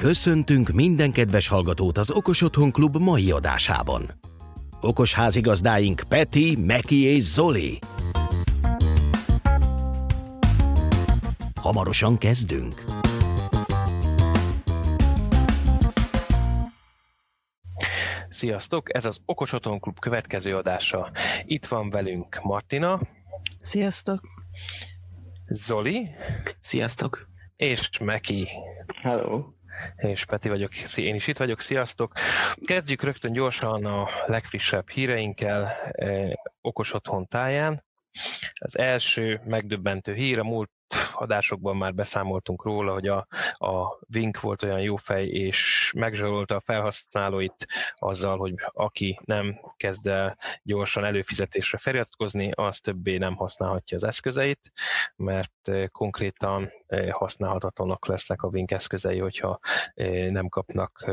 Köszöntünk minden kedves hallgatót az Okos Otthon Klub mai adásában. Okos házigazdáink Peti, Meki és Zoli. Hamarosan kezdünk. Sziasztok, ez az Okos Otthon Klub következő adása. Itt van velünk Martina. Sziasztok. Zoli. Sziasztok. És Meki. Hello. És Peti vagyok, én is itt vagyok, sziasztok! Kezdjük rögtön gyorsan a legfrissebb híreinkkel eh, Okos Otthon táján. Az első megdöbbentő hír a múlt adásokban már beszámoltunk róla, hogy a, a Vink volt olyan jó fej, és megzsarolta a felhasználóit azzal, hogy aki nem kezd el gyorsan előfizetésre feliratkozni, az többé nem használhatja az eszközeit, mert eh, konkrétan eh, használhatatlanak lesznek a Vink eszközei, hogyha eh, nem kapnak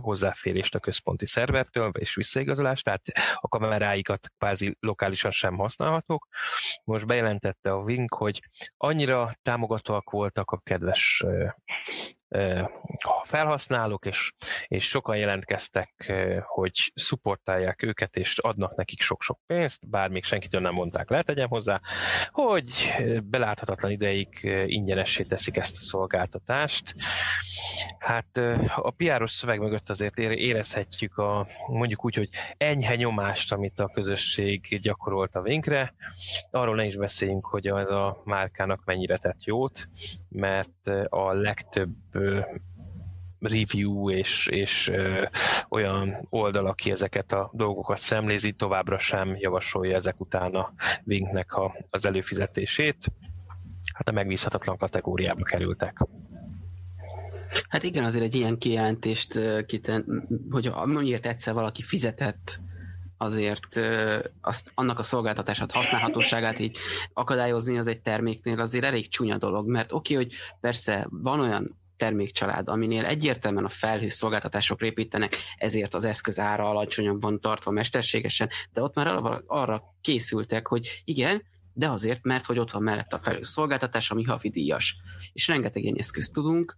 hozzáférést a központi szervertől, és visszaigazolást, tehát a kameráikat kvázi lokálisan sem használhatók. Most bejelentette a Vink, hogy annyira támogatóak voltak a kedves felhasználók, és, és sokan jelentkeztek, hogy szupportálják őket, és adnak nekik sok-sok pénzt, bár még senkitől nem mondták le, tegyem hozzá, hogy beláthatatlan ideig ingyenessé teszik ezt a szolgáltatást. Hát a piáros szöveg mögött azért érezhetjük a, mondjuk úgy, hogy enyhe nyomást, amit a közösség gyakorolt a Vinkre. Arról ne is beszéljünk, hogy az a márkának mennyire tett jót, mert a legtöbb review és, és ö, olyan oldal, aki ezeket a dolgokat szemlézi, továbbra sem javasolja ezek után a Winknek a, az előfizetését. Hát a megbízhatatlan kategóriába kerültek. Hát igen, azért egy ilyen kijelentést, kiten, hogy amiért egyszer valaki fizetett, azért azt, annak a szolgáltatását, használhatóságát így akadályozni az egy terméknél azért elég csúnya dolog, mert oké, okay, hogy persze van olyan termékcsalád, aminél egyértelműen a felhő szolgáltatások építenek, ezért az eszköz ára alacsonyabb van tartva mesterségesen, de ott már arra készültek, hogy igen, de azért, mert hogy ott van mellett a felhő szolgáltatás, ami havidíjas. És rengeteg ilyen eszközt tudunk,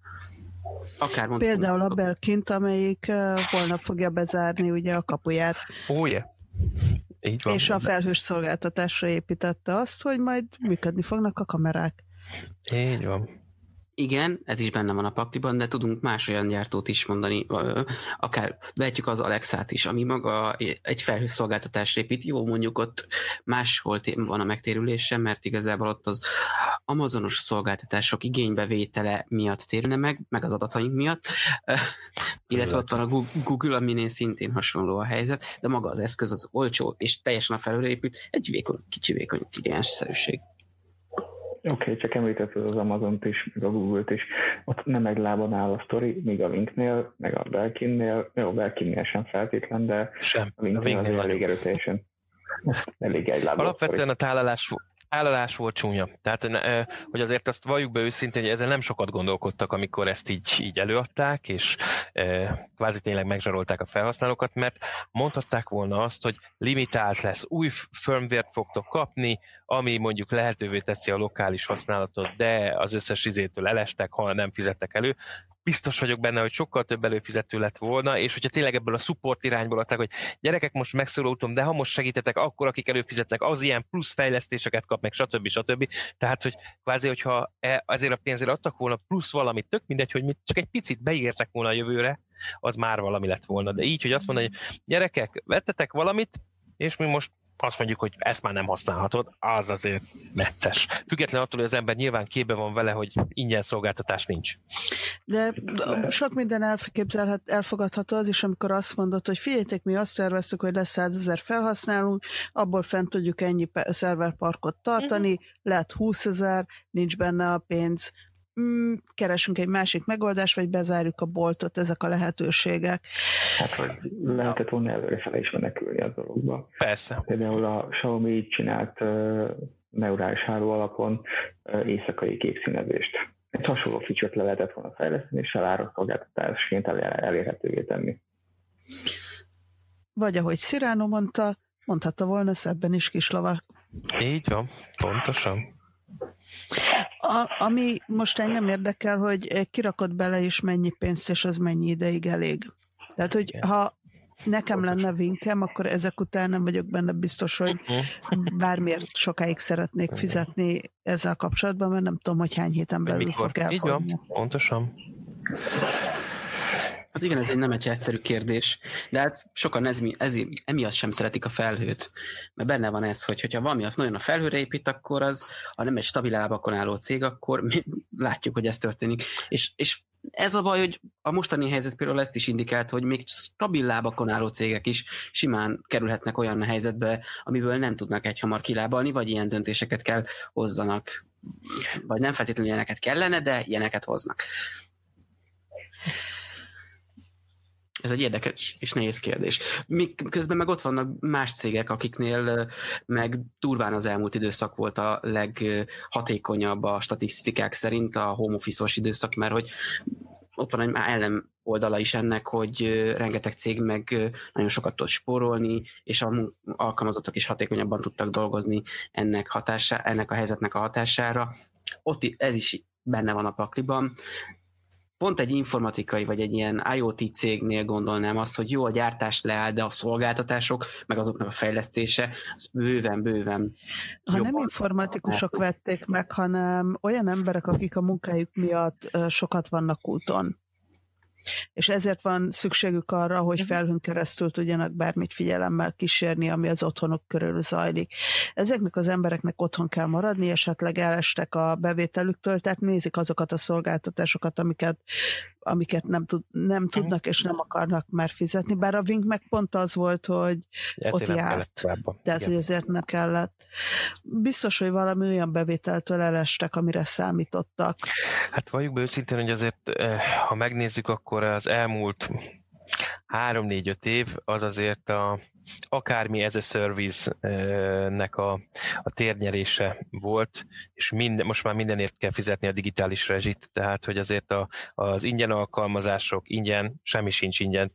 Akár Például a Belkint, amelyik uh, holnap fogja bezárni ugye a kapuját. Ó, yeah. Így van. És a felhős szolgáltatásra építette azt, hogy majd működni fognak a kamerák. Így van. Igen, ez is benne van a pakliban, de tudunk más olyan gyártót is mondani, akár vehetjük az Alexát is, ami maga egy felhőszolgáltatás épít. Jó, mondjuk ott máshol van a megtérülése, mert igazából ott az Amazonos szolgáltatások igénybevétele miatt térne meg, meg az adataink miatt, illetve ott van a Google, aminél szintén hasonló a helyzet, de maga az eszköz az olcsó, és teljesen a felhőre épült, egy vékony, kicsi vékony szerűség. Oké, okay, csak említetted az Amazon-t is, meg a Google-t is. Ott nem egy lábon áll a sztori, míg a Linknél, meg a Belkinnél, jó, Belkinnél sem feltétlen, de sem. a Linknél, azért elég erőteljesen. Elég egy lábon Alapvetően a tálalás Állalás volt csúnya. Tehát, hogy azért azt valljuk be őszintén, hogy ezzel nem sokat gondolkodtak, amikor ezt így, így előadták, és kvázi tényleg megzsarolták a felhasználókat, mert mondhatták volna azt, hogy limitált lesz, új firmware fogtok kapni, ami mondjuk lehetővé teszi a lokális használatot, de az összes izétől elestek, ha nem fizettek elő biztos vagyok benne, hogy sokkal több előfizető lett volna, és hogyha tényleg ebből a support irányból adták, hogy gyerekek, most megszólultam, de ha most segítetek, akkor akik előfizetnek, az ilyen plusz fejlesztéseket kap, meg stb. stb. Tehát, hogy kvázi, hogyha e, azért a pénzért adtak volna plusz valamit, tök mindegy, hogy mit, csak egy picit beírtek volna a jövőre, az már valami lett volna. De így, hogy azt mondani, hogy gyerekek, vettetek valamit, és mi most azt mondjuk, hogy ezt már nem használhatod, az azért necces. Független attól, hogy az ember nyilván képbe van vele, hogy ingyen szolgáltatás nincs. De sok minden elképzelhet, elfogadható az is, amikor azt mondod, hogy figyeljetek, mi azt szerveztük, hogy lesz 100 ezer felhasználunk, abból fent tudjuk ennyi szerverparkot tartani, uh-huh. lehet 20 ezer, nincs benne a pénz, mm, keresünk egy másik megoldást, vagy bezárjuk a boltot, ezek a lehetőségek. Hát, hogy lehetett volna előrefele is menekülni a dologba. Persze. Például a Xiaomi így csinált uh, neurális háló alapon uh, éjszakai képszínezést. Egy hasonló feature le lehetett volna fejleszteni, és elára szolgáltatásként elérhetővé tenni. Vagy ahogy Sziránó mondta, mondhatta volna szebben is kislavak. Így van, pontosan. A, ami most engem érdekel, hogy kirakod bele, és mennyi pénzt, és az mennyi ideig elég. Tehát, hogy Igen. ha nekem lenne vinkem, akkor ezek után nem vagyok benne biztos, hogy mhm. bármiért sokáig szeretnék fizetni ezzel kapcsolatban, mert nem tudom, hogy hány héten belül Mikor? fog elfogyni. Így van, pontosan. Hát igen, ez egy nem egy egyszerű kérdés, de hát sokan ez, ez, emiatt sem szeretik a felhőt, mert benne van ez, hogy ha valami nagyon a felhőre épít, akkor az, ha nem egy stabil lábakon álló cég, akkor mi látjuk, hogy ez történik. És, és ez a baj, hogy a mostani helyzet például ezt is indikált, hogy még stabil lábakon álló cégek is simán kerülhetnek olyan helyzetbe, amiből nem tudnak egyhamar kilábalni, vagy ilyen döntéseket kell hozzanak. Vagy nem feltétlenül ilyeneket kellene, de ilyeneket hoznak. Ez egy érdekes és nehéz kérdés. Miközben meg ott vannak más cégek, akiknél meg durván az elmúlt időszak volt a leghatékonyabb a statisztikák szerint a home office időszak, mert hogy ott van egy ellen oldala is ennek, hogy rengeteg cég meg nagyon sokat tud spórolni, és a alkalmazottak is hatékonyabban tudtak dolgozni ennek, hatásá, ennek a helyzetnek a hatására. Ott ez is benne van a pakliban pont egy informatikai vagy egy ilyen IoT cégnél gondolnám azt, hogy jó, a gyártás leáll, de a szolgáltatások, meg azoknak a fejlesztése, az bőven-bőven Ha nem informatikusok vették meg, hanem olyan emberek, akik a munkájuk miatt sokat vannak úton és ezért van szükségük arra, hogy mhm. felhőn keresztül tudjanak bármit figyelemmel kísérni, ami az otthonok körül zajlik. Ezeknek az embereknek otthon kell maradni, esetleg elestek a bevételüktől, tehát nézik azokat a szolgáltatásokat, amiket amiket nem, tud, nem mhm. tudnak és nem akarnak már fizetni, bár a Wink meg pont az volt, hogy ezért ott járt. Tehát, Igen. hogy ezért nem kellett. Biztos, hogy valami olyan bevételtől elestek, amire számítottak. Hát valljuk be őszintén, hogy azért, eh, ha megnézzük, akkor az elmúlt három-négy-öt év az azért a, akármi ez a service-nek a, a térnyerése volt, és minden, most már mindenért kell fizetni a digitális rezsit, tehát hogy azért a, az ingyen alkalmazások, ingyen, semmi sincs ingyen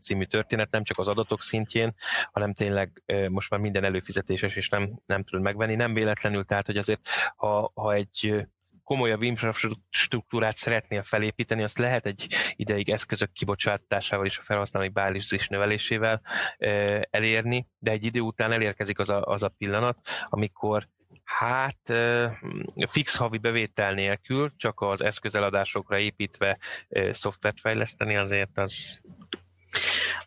című történet, nem csak az adatok szintjén, hanem tényleg most már minden előfizetéses, és nem, nem tudod megvenni. Nem véletlenül, tehát hogy azért ha, ha egy komolyabb infrastruktúrát szeretnél felépíteni, azt lehet egy ideig eszközök kibocsátásával és a felhasználói bázis növelésével elérni, de egy idő után elérkezik az a, az a pillanat, amikor Hát fix havi bevétel nélkül, csak az eszközeladásokra építve szoftvert fejleszteni, azért az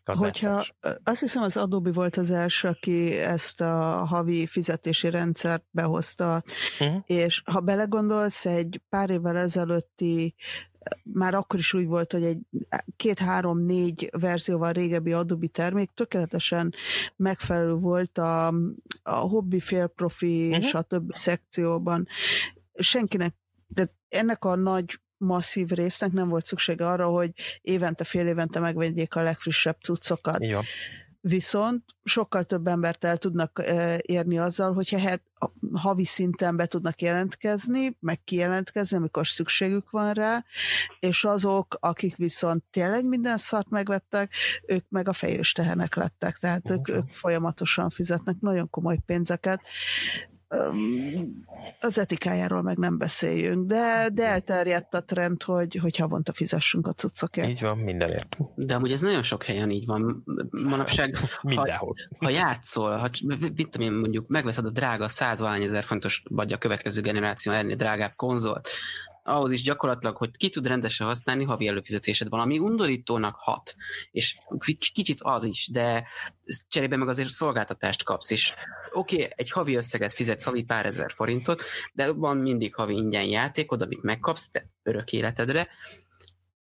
az Hogyha, azt hiszem az Adobe volt az első, aki ezt a havi fizetési rendszert behozta, uh-huh. és ha belegondolsz, egy pár évvel ezelőtti már akkor is úgy volt, hogy egy két-három-négy verzióval régebbi Adobe termék tökéletesen megfelelő volt a, a hobbi, félprofi uh-huh. és a többi szekcióban. Senkinek, de ennek a nagy masszív résznek nem volt szüksége arra, hogy évente, fél évente megvegyék a legfrissebb cuccokat. Ja. Viszont sokkal több embert el tudnak érni azzal, hogyha het, havi szinten be tudnak jelentkezni, meg kijelentkezni, amikor szükségük van rá, és azok, akik viszont tényleg minden szart megvettek, ők meg a fejős tehenek lettek, tehát uh-huh. ők, ők folyamatosan fizetnek nagyon komoly pénzeket, az etikájáról meg nem beszéljünk, de, de elterjedt a trend, hogy, hogy havonta fizessünk a cuccokért. Így van, mindenért. De amúgy ez nagyon sok helyen így van. Manapság, Mindenhol. Ha, ha játszol, ha, mit tudom én mondjuk, megveszed a drága 100 ezer fontos, vagy a következő generáció ennél drágább konzolt, ahhoz is gyakorlatilag, hogy ki tud rendesen használni, havi előfizetésed van, ami undorítónak hat, és kicsit az is, de cserébe meg azért szolgáltatást kapsz, és oké, okay, egy havi összeget fizetsz, havi pár ezer forintot, de van mindig havi ingyen játékod, amit megkapsz te örök életedre,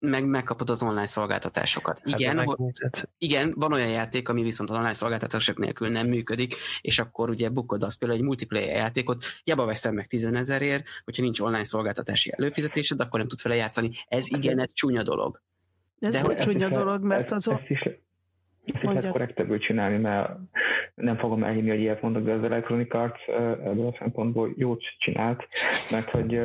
meg megkapod az online szolgáltatásokat. Hát igen, hát, hogy, igen, van olyan játék, ami viszont az online szolgáltatások nélkül nem működik, és akkor ugye bukod azt például egy multiplayer játékot, jobban veszem meg 10 ezerért, hogyha nincs online szolgáltatási előfizetésed, akkor nem tudsz vele játszani. Ez igen, ez csúnya dolog. Ez De hogy csúnya dolog, mert. Ezt is, is lehet korrektebbül csinálni, mert nem fogom elhinni, hogy ilyet mondok, de az Electronic Arts ebből a szempontból jót csinált, mert hogy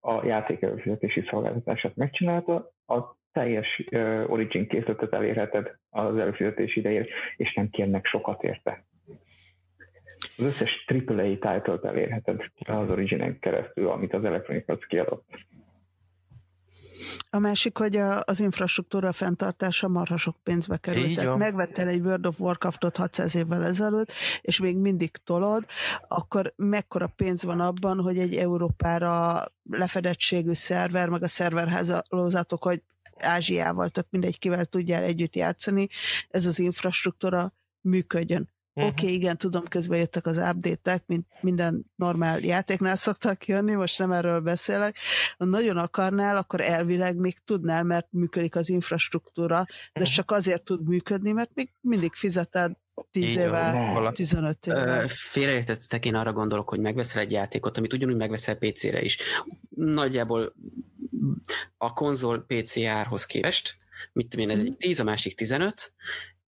a játék előfizetési szolgáltatását megcsinálta, a teljes Origin készletet elérheted az előfizetés idejére, és nem kérnek sokat érte. az összes AAA title-t elérheted az Originen keresztül, amit az Electronic Arts kiadott. A másik, hogy a, az infrastruktúra fenntartása marha sok pénzbe került. Tehát megvettél egy World of Warcraftot 600 évvel ezelőtt, és még mindig tolod, akkor mekkora pénz van abban, hogy egy Európára lefedettségű szerver, meg a szerverházalózatok, hogy Ázsiával, tök mindegy, kivel tudjál együtt játszani, ez az infrastruktúra működjön. Uh-huh. Oké, okay, igen, tudom, közben jöttek az update-ek, mint minden normál játéknál szoktak jönni, most nem erről beszélek. Ha nagyon akarnál, akkor elvileg még tudnál, mert működik az infrastruktúra, de uh-huh. csak azért tud működni, mert még mindig fizeted 10 éve, 15 éve. Félreértettek, én arra gondolok, hogy megveszel egy játékot, amit ugyanúgy megveszel PC-re is. Nagyjából a konzol PC árhoz képest, mit tudom én, ez egy 10, a másik 15,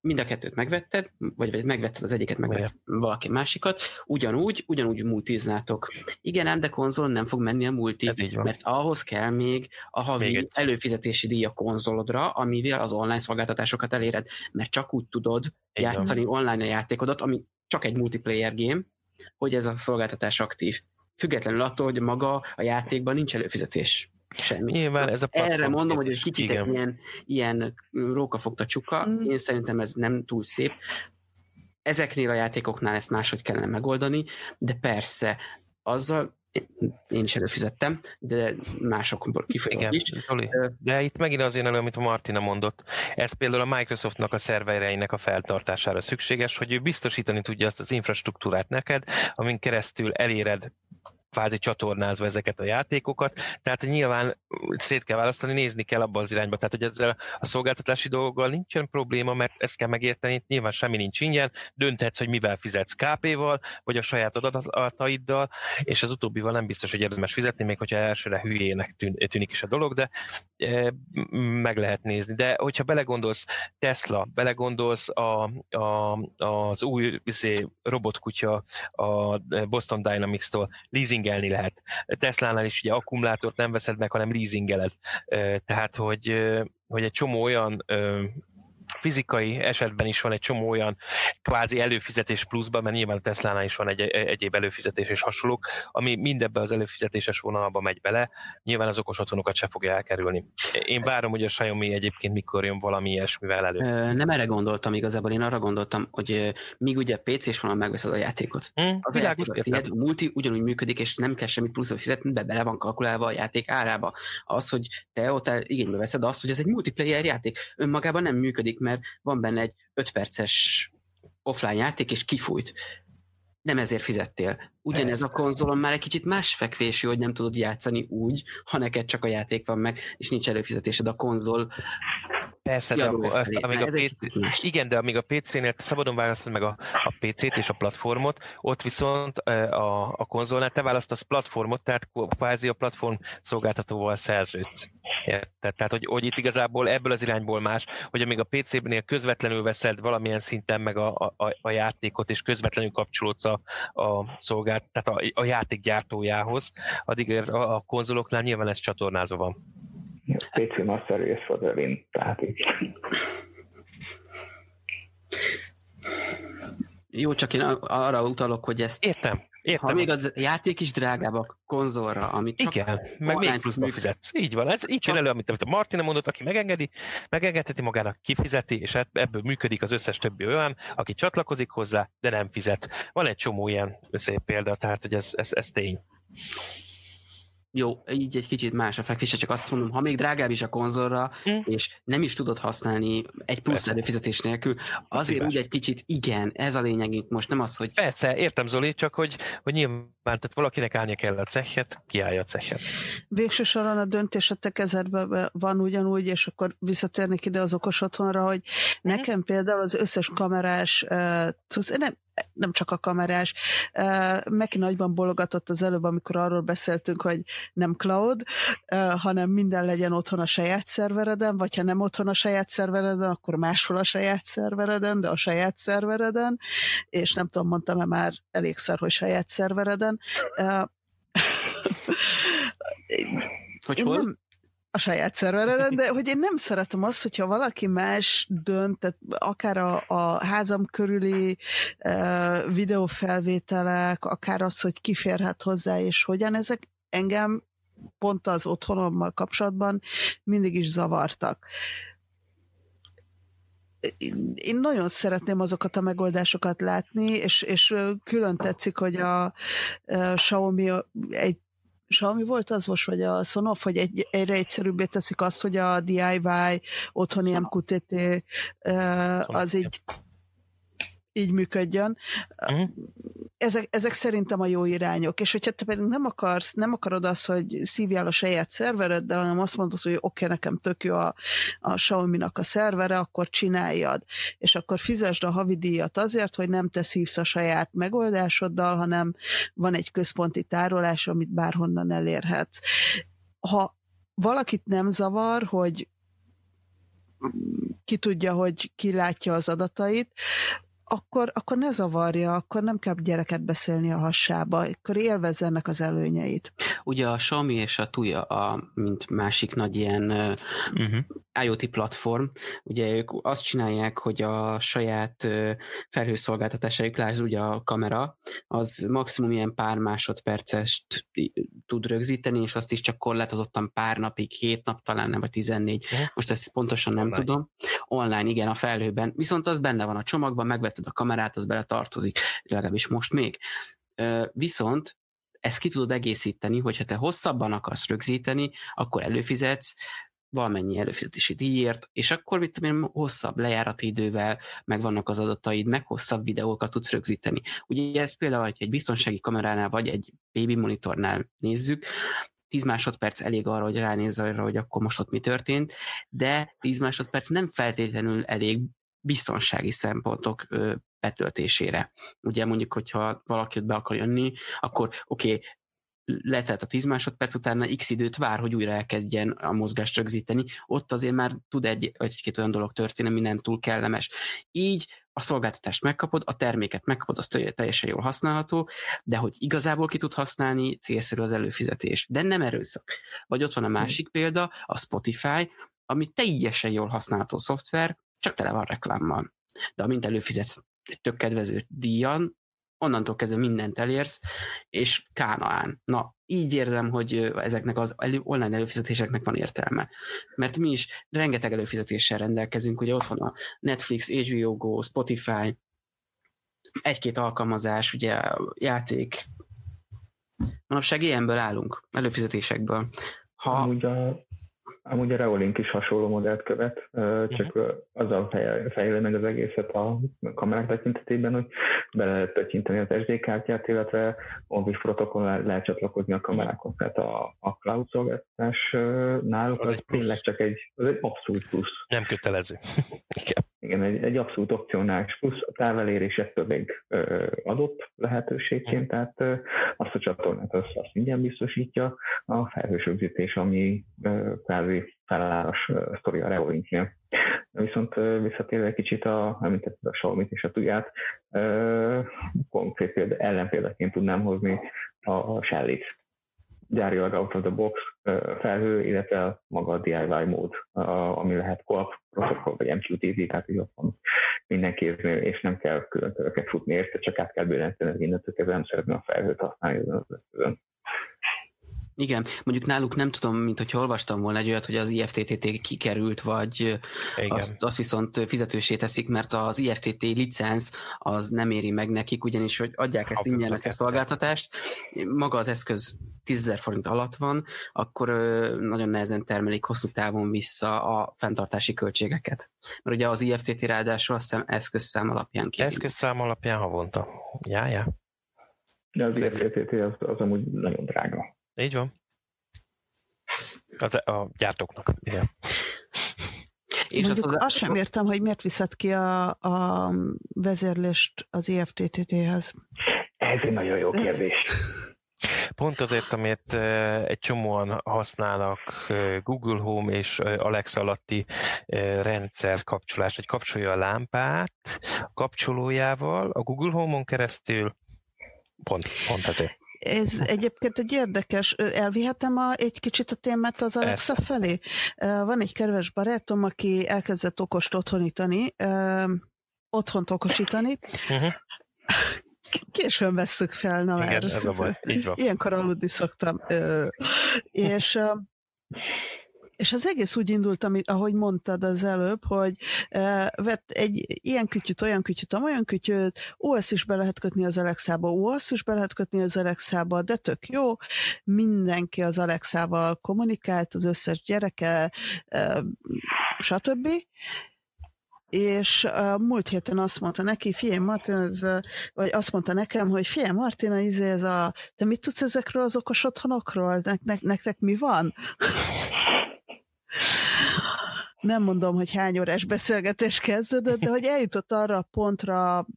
mind a kettőt megvetted, vagy megvetted az egyiket, megvetted valaki másikat, ugyanúgy, ugyanúgy multiznátok. Igen, ám de konzol nem fog menni a multi, mert ahhoz kell még a havi még előfizetési díj a konzolodra, amivel az online szolgáltatásokat eléred, mert csak úgy tudod így játszani online a játékodat, ami csak egy multiplayer game, hogy ez a szolgáltatás aktív. Függetlenül attól, hogy maga a játékban nincs előfizetés. Semmi. Nyilván ez a Erre mondom, hogy egy kicsit igen. ilyen, ilyen rókafogta csuka, mm. én szerintem ez nem túl szép. Ezeknél a játékoknál ezt máshogy kellene megoldani, de persze, azzal én is előfizettem, de mások kifolyólag is. Zoli, de itt megint azért elő, amit a Martina mondott. Ez például a Microsoftnak a szervereinek a feltartására szükséges, hogy ő biztosítani tudja azt az infrastruktúrát neked, amin keresztül eléred kvázi csatornázva ezeket a játékokat, tehát nyilván szét kell választani, nézni kell abba az irányba, tehát hogy ezzel a szolgáltatási dolggal nincsen probléma, mert ezt kell megérteni, nyilván semmi nincs ingyen, dönthetsz, hogy mivel fizetsz KP-val, vagy a saját adataiddal, és az utóbbival nem biztos, hogy érdemes fizetni, még hogyha elsőre hülyének tűnik is a dolog, de meg lehet nézni. De hogyha belegondolsz Tesla, belegondolsz a, a, az új izé, robotkutya a Boston Dynamics-tól, leasing leasingelni lehet. Tesla-nál is ugye akkumulátort nem veszed meg, hanem leasingeled. Tehát, hogy, hogy egy csomó olyan fizikai esetben is van egy csomó olyan kvázi előfizetés pluszban, mert nyilván a Tesla-nál is van egy, egyéb előfizetés és hasonlók, ami mindebbe az előfizetéses vonalba megy bele, nyilván az okos otthonokat se fogja elkerülni. Én várom, hogy a Xiaomi egyébként mikor jön valami ilyesmivel elő. Nem erre gondoltam igazából, én arra gondoltam, hogy míg ugye PC-s vonal megveszed a játékot. Hmm, az a játék, a multi ugyanúgy működik, és nem kell semmit pluszra fizetni, de bele van kalkulálva a játék árába. Az, hogy te ott igénybe veszed azt, hogy ez egy multiplayer játék, önmagában nem működik, mert van benne egy 5 perces offline játék, és kifújt. Nem ezért fizettél. Ugyanez a konzolon már egy kicsit más fekvésű, hogy nem tudod játszani úgy, ha neked csak a játék van meg, és nincs előfizetésed a konzol Persze, de akkor, azt, amíg a PC, igen, de amíg a PC-nél szabadon választod meg a, a PC-t és a platformot, ott viszont a, a konzolnál te választasz platformot, tehát kvázi a platform szolgáltatóval szerződsz. Tehát, tehát hogy, hogy itt igazából ebből az irányból más, hogy amíg a PC-nél közvetlenül veszed valamilyen szinten meg a, a, a játékot, és közvetlenül kapcsolódsz a, a szolgált, tehát a, a játék gyártójához, addig a, a konzoloknál nyilván ez csatornázva van. PC Master Race for the win, tehát így. Jó, csak én arra utalok, hogy ezt... Értem, értem. Ha még a játék is drágább a konzolra, amit csak Igen, meg még pluszba fizetsz. Így van, ez így jön elő, amit, amit a Martina mondott, aki megengedi, megengedheti magának, kifizeti, és ebből működik az összes többi olyan, aki csatlakozik hozzá, de nem fizet. Van egy csomó ilyen szép példa, tehát hogy ez, ez, ez tény jó, így egy kicsit más a fekvése, csak azt mondom, ha még drágább is a konzolra, mm. és nem is tudod használni egy plusz Persze. előfizetés nélkül, azért úgy egy kicsit igen, ez a lényegünk most, nem az, hogy... Persze, értem Zoli, csak hogy, hogy nyilván, tehát valakinek állnia kell a cechet, kiállja a cechet. Végső soron a döntés a te kezedben van ugyanúgy, és akkor visszatérnék ide az okos otthonra, hogy mhm. nekem mm. például az összes kamerás, uh, nem, nem csak a kamerás. Meki nagyban bologatott az előbb, amikor arról beszéltünk, hogy nem cloud, hanem minden legyen otthon a saját szervereden, vagy ha nem otthon a saját szervereden, akkor máshol a saját szervereden, de a saját szervereden, és nem tudom, mondtam-e már elégszer, hogy saját szervereden. Hogy hol? Nem, a saját szervereden, de hogy én nem szeretem azt, hogyha valaki más dönt, tehát akár a, a házam körüli uh, videófelvételek, akár az, hogy kiférhet hozzá, és hogyan, ezek engem pont az otthonommal kapcsolatban mindig is zavartak. Én nagyon szeretném azokat a megoldásokat látni, és, és külön tetszik, hogy a, a Xiaomi egy Xiaomi volt az most, vagy a Sonoff, hogy egy, egyre egyszerűbbé teszik azt, hogy a DIY otthoni MQTT az így így működjön. Uh-huh. Ezek, ezek szerintem a jó irányok, és hogyha te pedig nem akarsz, nem akarod azt, hogy szívjál a saját szervereddel, hanem azt mondod, hogy oké, okay, nekem tök jó a, a Xiaomi-nak a szervere, akkor csináljad, és akkor fizesd a havidíjat azért, hogy nem te szívsz a saját megoldásoddal, hanem van egy központi tárolás, amit bárhonnan elérhetsz. Ha valakit nem zavar, hogy ki tudja, hogy ki látja az adatait, akkor, akkor ne zavarja, akkor nem kell gyereket beszélni a hassába, akkor élvezze ennek az előnyeit. Ugye a Xiaomi és a Tuya, a, mint másik nagy ilyen uh-huh. IoT platform, ugye ők azt csinálják, hogy a saját felhőszolgáltatásaik, lásd ugye a kamera, az maximum ilyen pár másodpercest tud rögzíteni, és azt is csak korlátozottan pár napig, hét nap talán, nem vagy 14. Uh-huh. Most ezt pontosan nem Online. tudom. Online, igen, a felhőben. Viszont az benne van a csomagban, megvetted a kamerát, az bele tartozik, legalábbis most még. Viszont ezt ki tudod egészíteni, hogyha te hosszabban akarsz rögzíteni, akkor előfizetsz, valamennyi előfizetési díjért, és akkor mit tudom én, hosszabb lejárati idővel, meg vannak az adataid, meg hosszabb videókat tudsz rögzíteni. Ugye ez például, hogy egy biztonsági kameránál vagy egy baby monitornál nézzük, 10 másodperc elég arra, hogy ránézz arra, hogy akkor most ott mi történt, de 10 másodperc nem feltétlenül elég biztonsági szempontok betöltésére. Ugye mondjuk, hogyha valaki ott be akar jönni, akkor oké, okay, letelt a 10 másodperc, utána x időt vár, hogy újra elkezdjen a mozgást rögzíteni, ott azért már tud egy, egy-két olyan dolog történni, ami nem túl kellemes. Így a szolgáltatást megkapod, a terméket megkapod, az teljesen jól használható, de hogy igazából ki tud használni, célszerű az előfizetés. De nem erőszak. Vagy ott van a másik példa, a Spotify, ami teljesen jól használható szoftver, csak tele van reklámmal. De amint előfizetsz egy tök kedvező díjan, onnantól kezdve mindent elérsz, és kánaán. Na, így érzem, hogy ezeknek az elő, online előfizetéseknek van értelme. Mert mi is rengeteg előfizetéssel rendelkezünk, ugye ott van a Netflix, HBO Go, Spotify, egy-két alkalmazás, ugye játék. Manapság ilyenből állunk, előfizetésekből. Ha... Amúgy a, Amúgy a Reolink is hasonló modellt követ, csak uh-huh. azzal fejlő meg az egészet a kamerák tekintetében, hogy bele lehet tekinteni az SD kártyát, illetve Orbis protokoll lehet csatlakozni a kamerákhoz. Tehát a, a cloud szolgáltatás náluk az, az tényleg csak egy, az egy abszolút plusz. Nem kötelező. Igen. Igen, egy, egy abszolút opcionális plusz, a távelérés ettől még adott lehetőségként, tehát azt a csatornát azt, azt ingyen biztosítja, a felhős rögzítés, ami kvázi felállás sztori a Reolinknél. Viszont visszatérve kicsit a, említett a xiaomi és a tuját, konkrét példa, ellenpéldaként tudnám hozni a Shelly-t gyárilag out of the box felhő, illetve maga a DIY mód, ami lehet co protokoll vagy MQTT, tehát hogy ott van minden kéznél, és nem kell külön töröket futni érte, csak át kell bőrenteni az innentől kezdve nem szeretném a felhőt használni az eszközön. Igen, mondjuk náluk nem tudom, mint hogy olvastam volna egy olyat, hogy az IFTTT kikerült, vagy azt, azt viszont fizetősé teszik, mert az IFTT licensz az nem éri meg nekik, ugyanis hogy adják ezt ingyen a szolgáltatást, maga az eszköz 10 forint alatt van, akkor nagyon nehezen termelik hosszú távon vissza a fenntartási költségeket. Mert ugye az IFTT ráadásul azt hiszem eszközszám alapján ki. Eszközszám alapján havonta. Já, já. De az IFTT az, az amúgy nagyon drága. Így van. Az, a gyártóknak, igen. És Mondjuk azt, azt sem értem, hogy miért viszed ki a, a vezérlést az IFTTT-hez. Ez egy nagyon jó kérdés. Pont azért, amit egy csomóan használnak Google Home és Alexa alatti rendszer kapcsolást, hogy kapcsolja a lámpát a kapcsolójával a Google Home-on keresztül, pont, pont ezért. Ez egyébként egy érdekes, elvihetem a, egy kicsit a témát az Alexa Persze. felé? Van egy kedves barátom, aki elkezdett okost otthonítani, otthont okosítani. Uh-huh. Későn vesszük fel, na Igen, ez a baj. Így van. Ilyenkor aludni szoktam. És és az egész úgy indult, amit, ahogy mondtad az előbb, hogy uh, vett egy ilyen kütyüt, olyan kütyüt, olyan kütyüt, OS is be lehet kötni az Alexába, OS is be lehet kötni az Alexába, de tök jó, mindenki az Alexával kommunikált, az összes gyereke, uh, stb és uh, múlt héten azt mondta neki, figyelj Martin, ez, vagy azt mondta nekem, hogy figyelj Martina, izé ez a, te mit tudsz ezekről az okos otthonokról? Ne, ne, nektek mi van? Nem mondom, hogy hány órás beszélgetés kezdődött, de hogy eljutott arra a pontra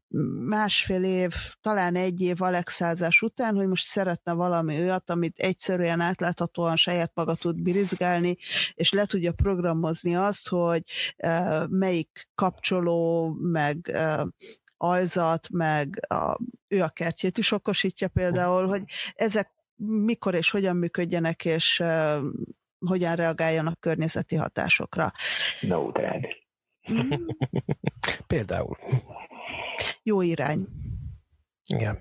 másfél év, talán egy év alexázás után, hogy most szeretne valami olyat, amit egyszerűen átláthatóan saját maga tud birizgálni, és le tudja programozni azt, hogy uh, melyik kapcsoló, meg uh, alzat, meg a, ő a kertjét is okosítja például, hogy ezek mikor és hogyan működjenek, és uh, hogyan reagáljanak környezeti hatásokra. No, drág. Mm. Például. Jó irány. Igen.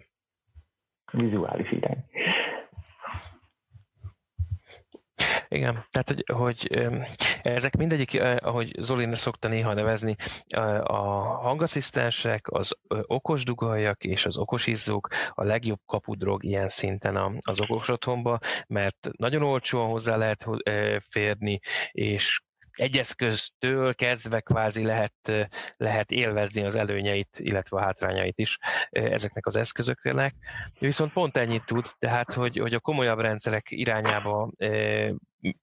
Vizuális irány. Igen, tehát hogy, hogy ezek mindegyik, ahogy Zoli szokta néha nevezni, a hangasszisztensek, az okos dugaljak és az okos izzók a legjobb kapudrog ilyen szinten az okos otthonba, mert nagyon olcsóan hozzá lehet férni, és egy eszköztől kezdve kvázi lehet, lehet élvezni az előnyeit, illetve a hátrányait is ezeknek az eszközöknek. Viszont pont ennyit tud, tehát hogy, hogy a komolyabb rendszerek irányába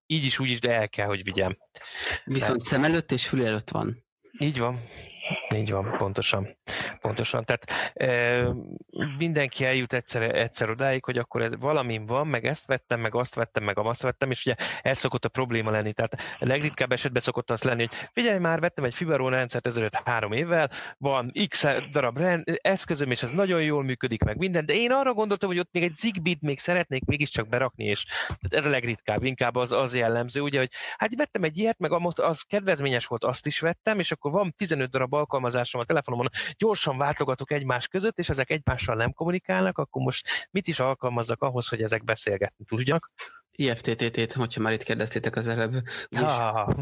így is, úgy is, de el kell, hogy vigyem. Viszont szem előtt és fül előtt van. Így van. Így van, pontosan. Pontosan. Tehát e, mindenki eljut egyszer, egyszer odáig, hogy akkor ez valamin van, meg ezt vettem, meg azt vettem, meg azt vettem, és ugye ez szokott a probléma lenni. Tehát a legritkább esetben szokott az lenni, hogy figyelj már, vettem egy Fibaron rendszert ezelőtt három évvel, van x darab rend, eszközöm, és ez nagyon jól működik meg minden, de én arra gondoltam, hogy ott még egy Zigbee-t még szeretnék mégiscsak berakni, és tehát ez a legritkább, inkább az, az jellemző, ugye, hogy hát vettem egy ilyet, meg az kedvezményes volt, azt is vettem, és akkor van 15 darab alkalmazásom a telefonomon, gyorsan váltogatok egymás között, és ezek egymással nem kommunikálnak, akkor most mit is alkalmazzak ahhoz, hogy ezek beszélgetni tudjak? IFTTT-t, hogyha már itt kérdeztétek az előbb. Ah.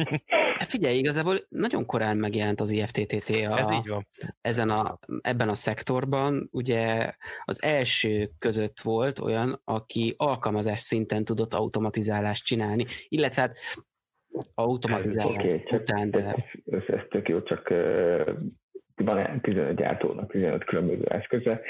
Figyelj, igazából nagyon korán megjelent az IFTTT a, Ez így van. Ezen a, ebben a szektorban. Ugye az első között volt olyan, aki alkalmazás szinten tudott automatizálást csinálni, illetve hát automatizálás okay, után, de... Ez, ez tök jó, csak van 15 gyártónak 15 különböző eszköze,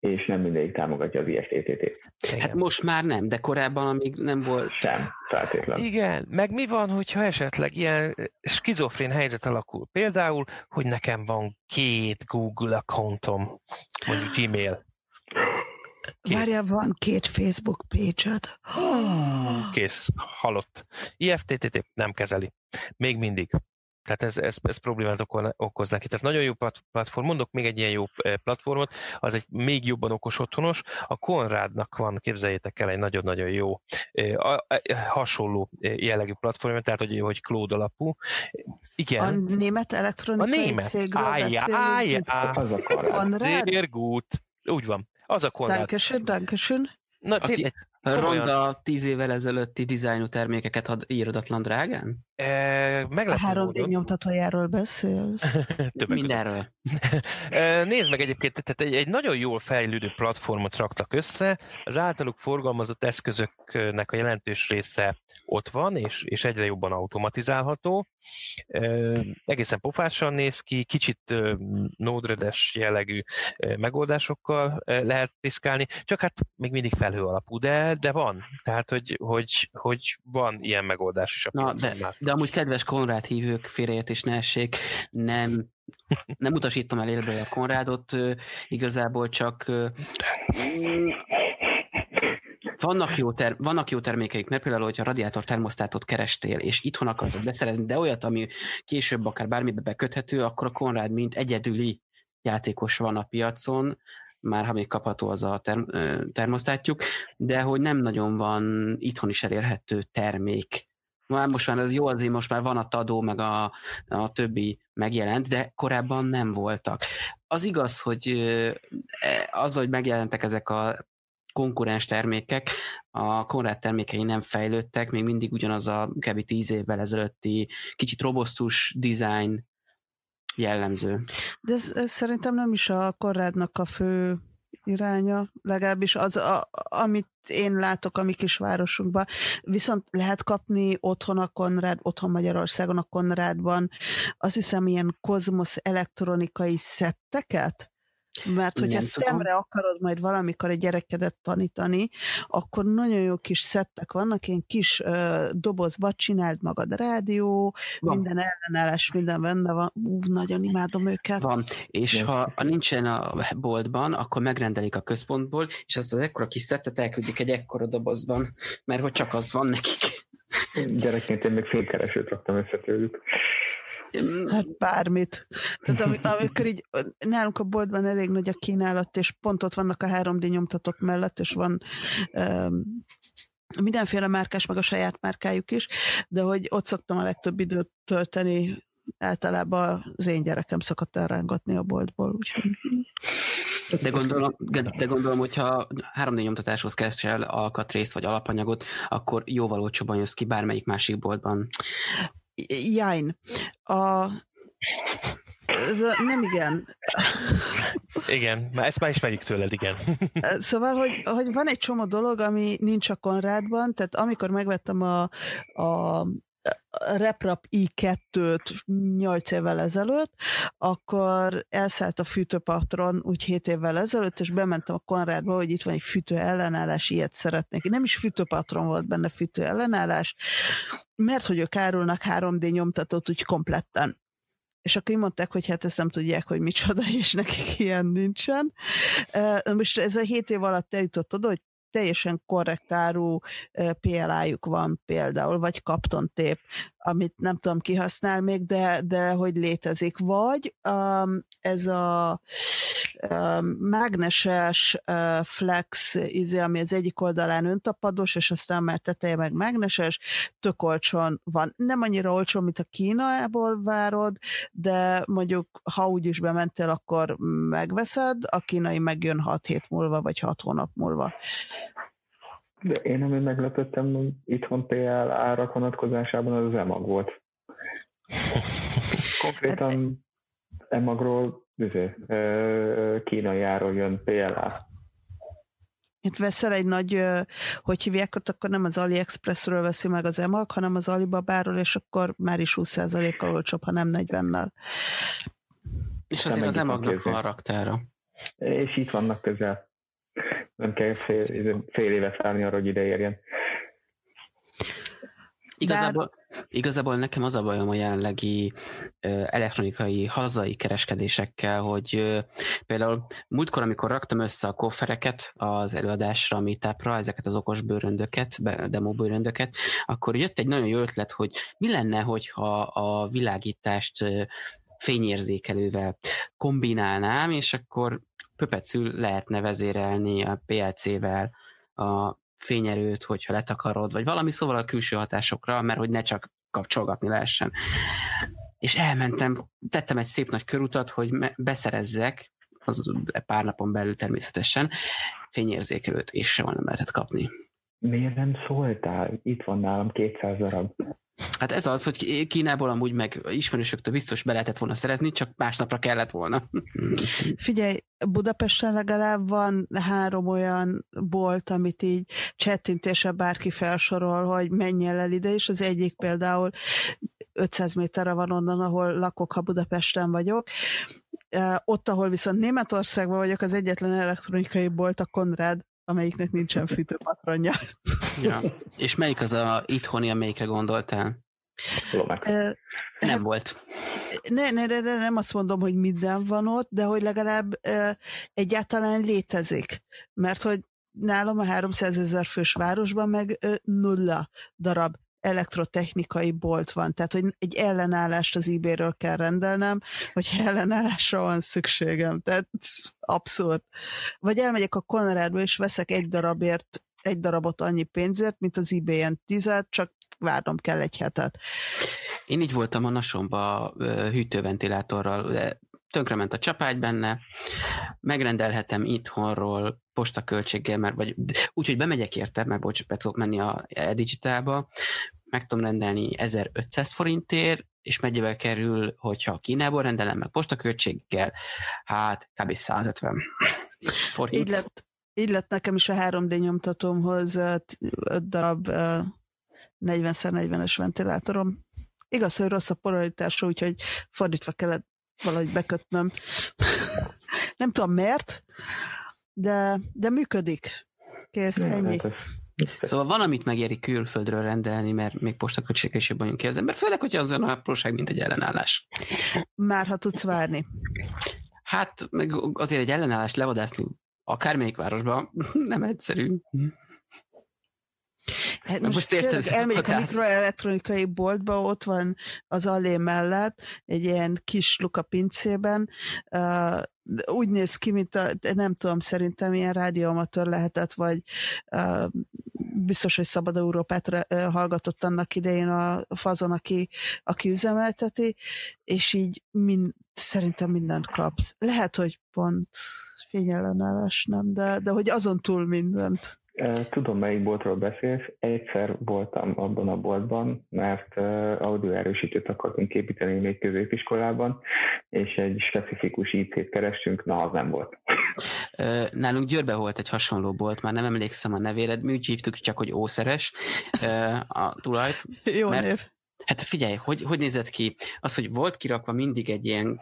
és nem mindegyik támogatja az IFTTT-t. Hát most már nem, de korábban, amíg nem volt... Sem, feltétlenül. Igen, meg mi van, hogyha esetleg ilyen skizofrén helyzet alakul? Például, hogy nekem van két Google accountom, mondjuk Gmail, Kész. Várjál, van két Facebook page-ed. Kész, halott. IFTTT nem kezeli. Még mindig. Tehát ez, ez, ez problémát okoz neki. Tehát nagyon jó platform. Mondok még egy ilyen jó eh, platformot, az egy még jobban okos otthonos. A Konrádnak van, képzeljétek el, egy nagyon-nagyon jó eh, hasonló eh, jellegű platform, tehát hogy, hogy Cloud alapú. Igen. A német elektronikai a német. cégről ájá, ájá, ájá. Úgy van. Az a Konrad. Dankeschön, dankeschön. Na, tényleg, Ronda tíz évvel ezelőtti dizájnú termékeket ad írodatlan drágán? E, a 3D nyomtatójáról beszél. Mindenről. e, nézd meg egyébként, tehát egy, egy nagyon jól fejlődő platformot raktak össze, az általuk forgalmazott eszközöknek a jelentős része ott van, és, és egyre jobban automatizálható. E, egészen pofásan néz ki, kicsit e, nódredes jellegű e, megoldásokkal e, lehet piszkálni, csak hát még mindig felhő alapú, de de van. Tehát, hogy, hogy, hogy van ilyen megoldás is a Na, de, már. de amúgy kedves Konrád hívők, félreértés ne essék, nem, nem utasítom el élbe a Konrádot, igazából csak vannak jó, ter- vannak jó termékeik, mert például, hogyha radiátor termosztátot kerestél, és itthon akartad beszerezni, de olyat, ami később akár bármibe beköthető, akkor a Konrád mint egyedüli játékos van a piacon, már ha még kapható az a term, termosztátjuk, de hogy nem nagyon van itthon is elérhető termék. Már most már ez jó, azért most már van a Tadó, meg a, a többi megjelent, de korábban nem voltak. Az igaz, hogy e, az, hogy megjelentek ezek a konkurens termékek, a Konrad termékei nem fejlődtek, még mindig ugyanaz a kb. 10 évvel ezelőtti kicsit robosztus design jellemző. De ez, ez szerintem nem is a Konrádnak a fő iránya, legalábbis az, a, amit én látok a mi kisvárosunkban. Viszont lehet kapni otthon a Konrád, otthon Magyarországon a Konrádban, azt hiszem ilyen kozmosz elektronikai szetteket, mert hogyha szemre akarod majd valamikor egy gyerekedet tanítani, akkor nagyon jó kis szettek vannak, ilyen kis uh, dobozba csináld magad rádió, van. minden ellenállás, minden benne van. Ú, nagyon imádom őket. Van, és De. ha nincsen a boltban, akkor megrendelik a központból, és azt az ekkora kis szettet elküldik egy ekkora dobozban, mert hogy csak az van nekik. Gyerekként én még félkeresőt raktam össze tőlük. Hát bármit. Tehát am, amikor így nálunk a boltban elég nagy a kínálat, és pont ott vannak a 3D nyomtatók mellett, és van um, mindenféle márkás, meg a saját márkájuk is, de hogy ott szoktam a legtöbb időt tölteni, általában az én gyerekem szokott elrángatni a boltból. Úgyhogy... De gondolom, de gondolom, hogyha 3D nyomtatáshoz el alkatrészt vagy alapanyagot, akkor jóval olcsóban jössz ki bármelyik másik boltban. Jain. A, nem igen. Igen, már ezt már ismerjük tőled, igen. Szóval, hogy, hogy van egy csomó dolog, ami nincs a Konrádban, tehát amikor megvettem a, a RepRap i2-t 8 évvel ezelőtt, akkor elszállt a fűtőpatron úgy 7 évvel ezelőtt, és bementem a Konrádba, hogy itt van egy fűtő ellenállás, ilyet szeretnék. Nem is fűtőpatron volt benne fűtő ellenállás, mert hogy ők árulnak 3D nyomtatót úgy kompletten. És akkor mondták, hogy hát ezt nem tudják, hogy micsoda, és nekik ilyen nincsen. Most ez a 7 év alatt eljutott oda, hogy teljesen korrekt áru PLA-juk van például, vagy kaptontép, amit nem tudom kihasznál még, de, de hogy létezik. Vagy um, ez a mágneses flex, izé, ami az egyik oldalán öntapados, és aztán már teteje meg mágneses, tök olcsón van. Nem annyira olcsó, mint a Kínából várod, de mondjuk, ha úgy is bementél, akkor megveszed, a kínai megjön 6 hét múlva, vagy 6 hónap múlva. De én ami meglepettem, hogy itthon PL árak vonatkozásában az az EMAG volt. Konkrétan EMAG-ról izé, kínai áron jön PLA. Itt veszel egy nagy, hogy hívják ott, akkor nem az AliExpressről veszi meg az EMAG, hanem az Alibabáról, és akkor már is 20%-kal olcsóbb, ha nem 40-nel. És azért az EMAG-nak van raktára. És itt vannak közel. Nem kell fél, fél évet várni arra, hogy ide érjen. Igazából, igazából nekem az a bajom a jelenlegi elektronikai hazai kereskedésekkel, hogy például múltkor, amikor raktam össze a koffereket az előadásra, a meetupra, ezeket az okos bőröndöket, demo bőröndöket, akkor jött egy nagyon jó ötlet, hogy mi lenne, hogyha a világítást fényérzékelővel kombinálnám, és akkor pöpecül lehetne vezérelni a PLC-vel a fényerőt, hogyha letakarod, vagy valami szóval a külső hatásokra, mert hogy ne csak kapcsolgatni lehessen. És elmentem, tettem egy szép nagy körutat, hogy beszerezzek, az pár napon belül természetesen, fényérzékelőt, és sem nem lehetett kapni. Miért nem szóltál? Itt van nálam 200 darab. Hát ez az, hogy Kínából amúgy meg ismerősöktől biztos be lehetett volna szerezni, csak másnapra kellett volna. Figyelj, Budapesten legalább van három olyan bolt, amit így csettintése bárki felsorol, hogy menjen el ide, és az egyik például 500 méterre van onnan, ahol lakok, ha Budapesten vagyok. Ott, ahol viszont Németországban vagyok, az egyetlen elektronikai bolt a Konrad, amelyiknek nincsen fűtőpatronja. Ja. És melyik az a itthoni, amelyikre gondoltál? Nem volt. Ne, ne, ne, ne, nem azt mondom, hogy minden van ott, de hogy legalább egyáltalán létezik. Mert hogy nálam a 300 ezer fős városban meg nulla darab elektrotechnikai bolt van. Tehát, hogy egy ellenállást az eBay-ről kell rendelnem, hogy ellenállásra van szükségem. Tehát abszurd. Vagy elmegyek a Conradba, és veszek egy darabért, egy darabot annyi pénzért, mint az eBay-en tizet, csak várnom kell egy hetet. Én így voltam a nasomba hűtőventilátorral, tönkrement a csapágy benne, megrendelhetem itthonról postaköltséggel, mert vagy úgyhogy bemegyek érte, mert bocs, be tudok menni a e-digitálba, meg tudom rendelni 1500 forintért, és mennyivel kerül, hogyha Kínából rendelem meg postaköltséggel, hát kb. 150 forint. Így lett, így lett nekem is a 3D nyomtatómhoz 5 darab 40x40-es ventilátorom. Igaz, hogy rossz a polaritásra, úgyhogy fordítva kellett valahogy bekötnöm. Nem tudom miért, de, de működik. Kész, ennyi. Hát Szóval van, amit megéri külföldről rendelni, mert még postaköltsége is jobban jön ki az ember, főleg, hogyha az olyan apróság, mint egy ellenállás. Már ha tudsz várni. Hát, meg azért egy ellenállást levadászni akármelyik városban nem egyszerű. Hát most, most érted, elmegyek a mikroelektronikai boltba, ott van az allé mellett, egy ilyen kis luka pincében, uh, úgy néz ki, mint a, nem tudom, szerintem ilyen rádióamatőr lehetett, vagy uh, biztos, hogy Szabad Európát uh, hallgatott annak idején a fazon, aki, aki üzemelteti, és így mind, szerintem mindent kapsz. Lehet, hogy pont fényellenállás nem, de, de hogy azon túl mindent. Tudom, melyik boltról beszélsz. Egyszer voltam abban a boltban, mert audio erősítőt akartunk építeni még középiskolában, és egy specifikus IC-t kerestünk, na az nem volt. Nálunk Győrbe volt egy hasonló bolt, már nem emlékszem a nevére, mi úgy hívtuk csak, hogy ószeres a tulajt. Jó mert, név. Hát figyelj, hogy, hogy nézett ki? Az, hogy volt kirakva mindig egy ilyen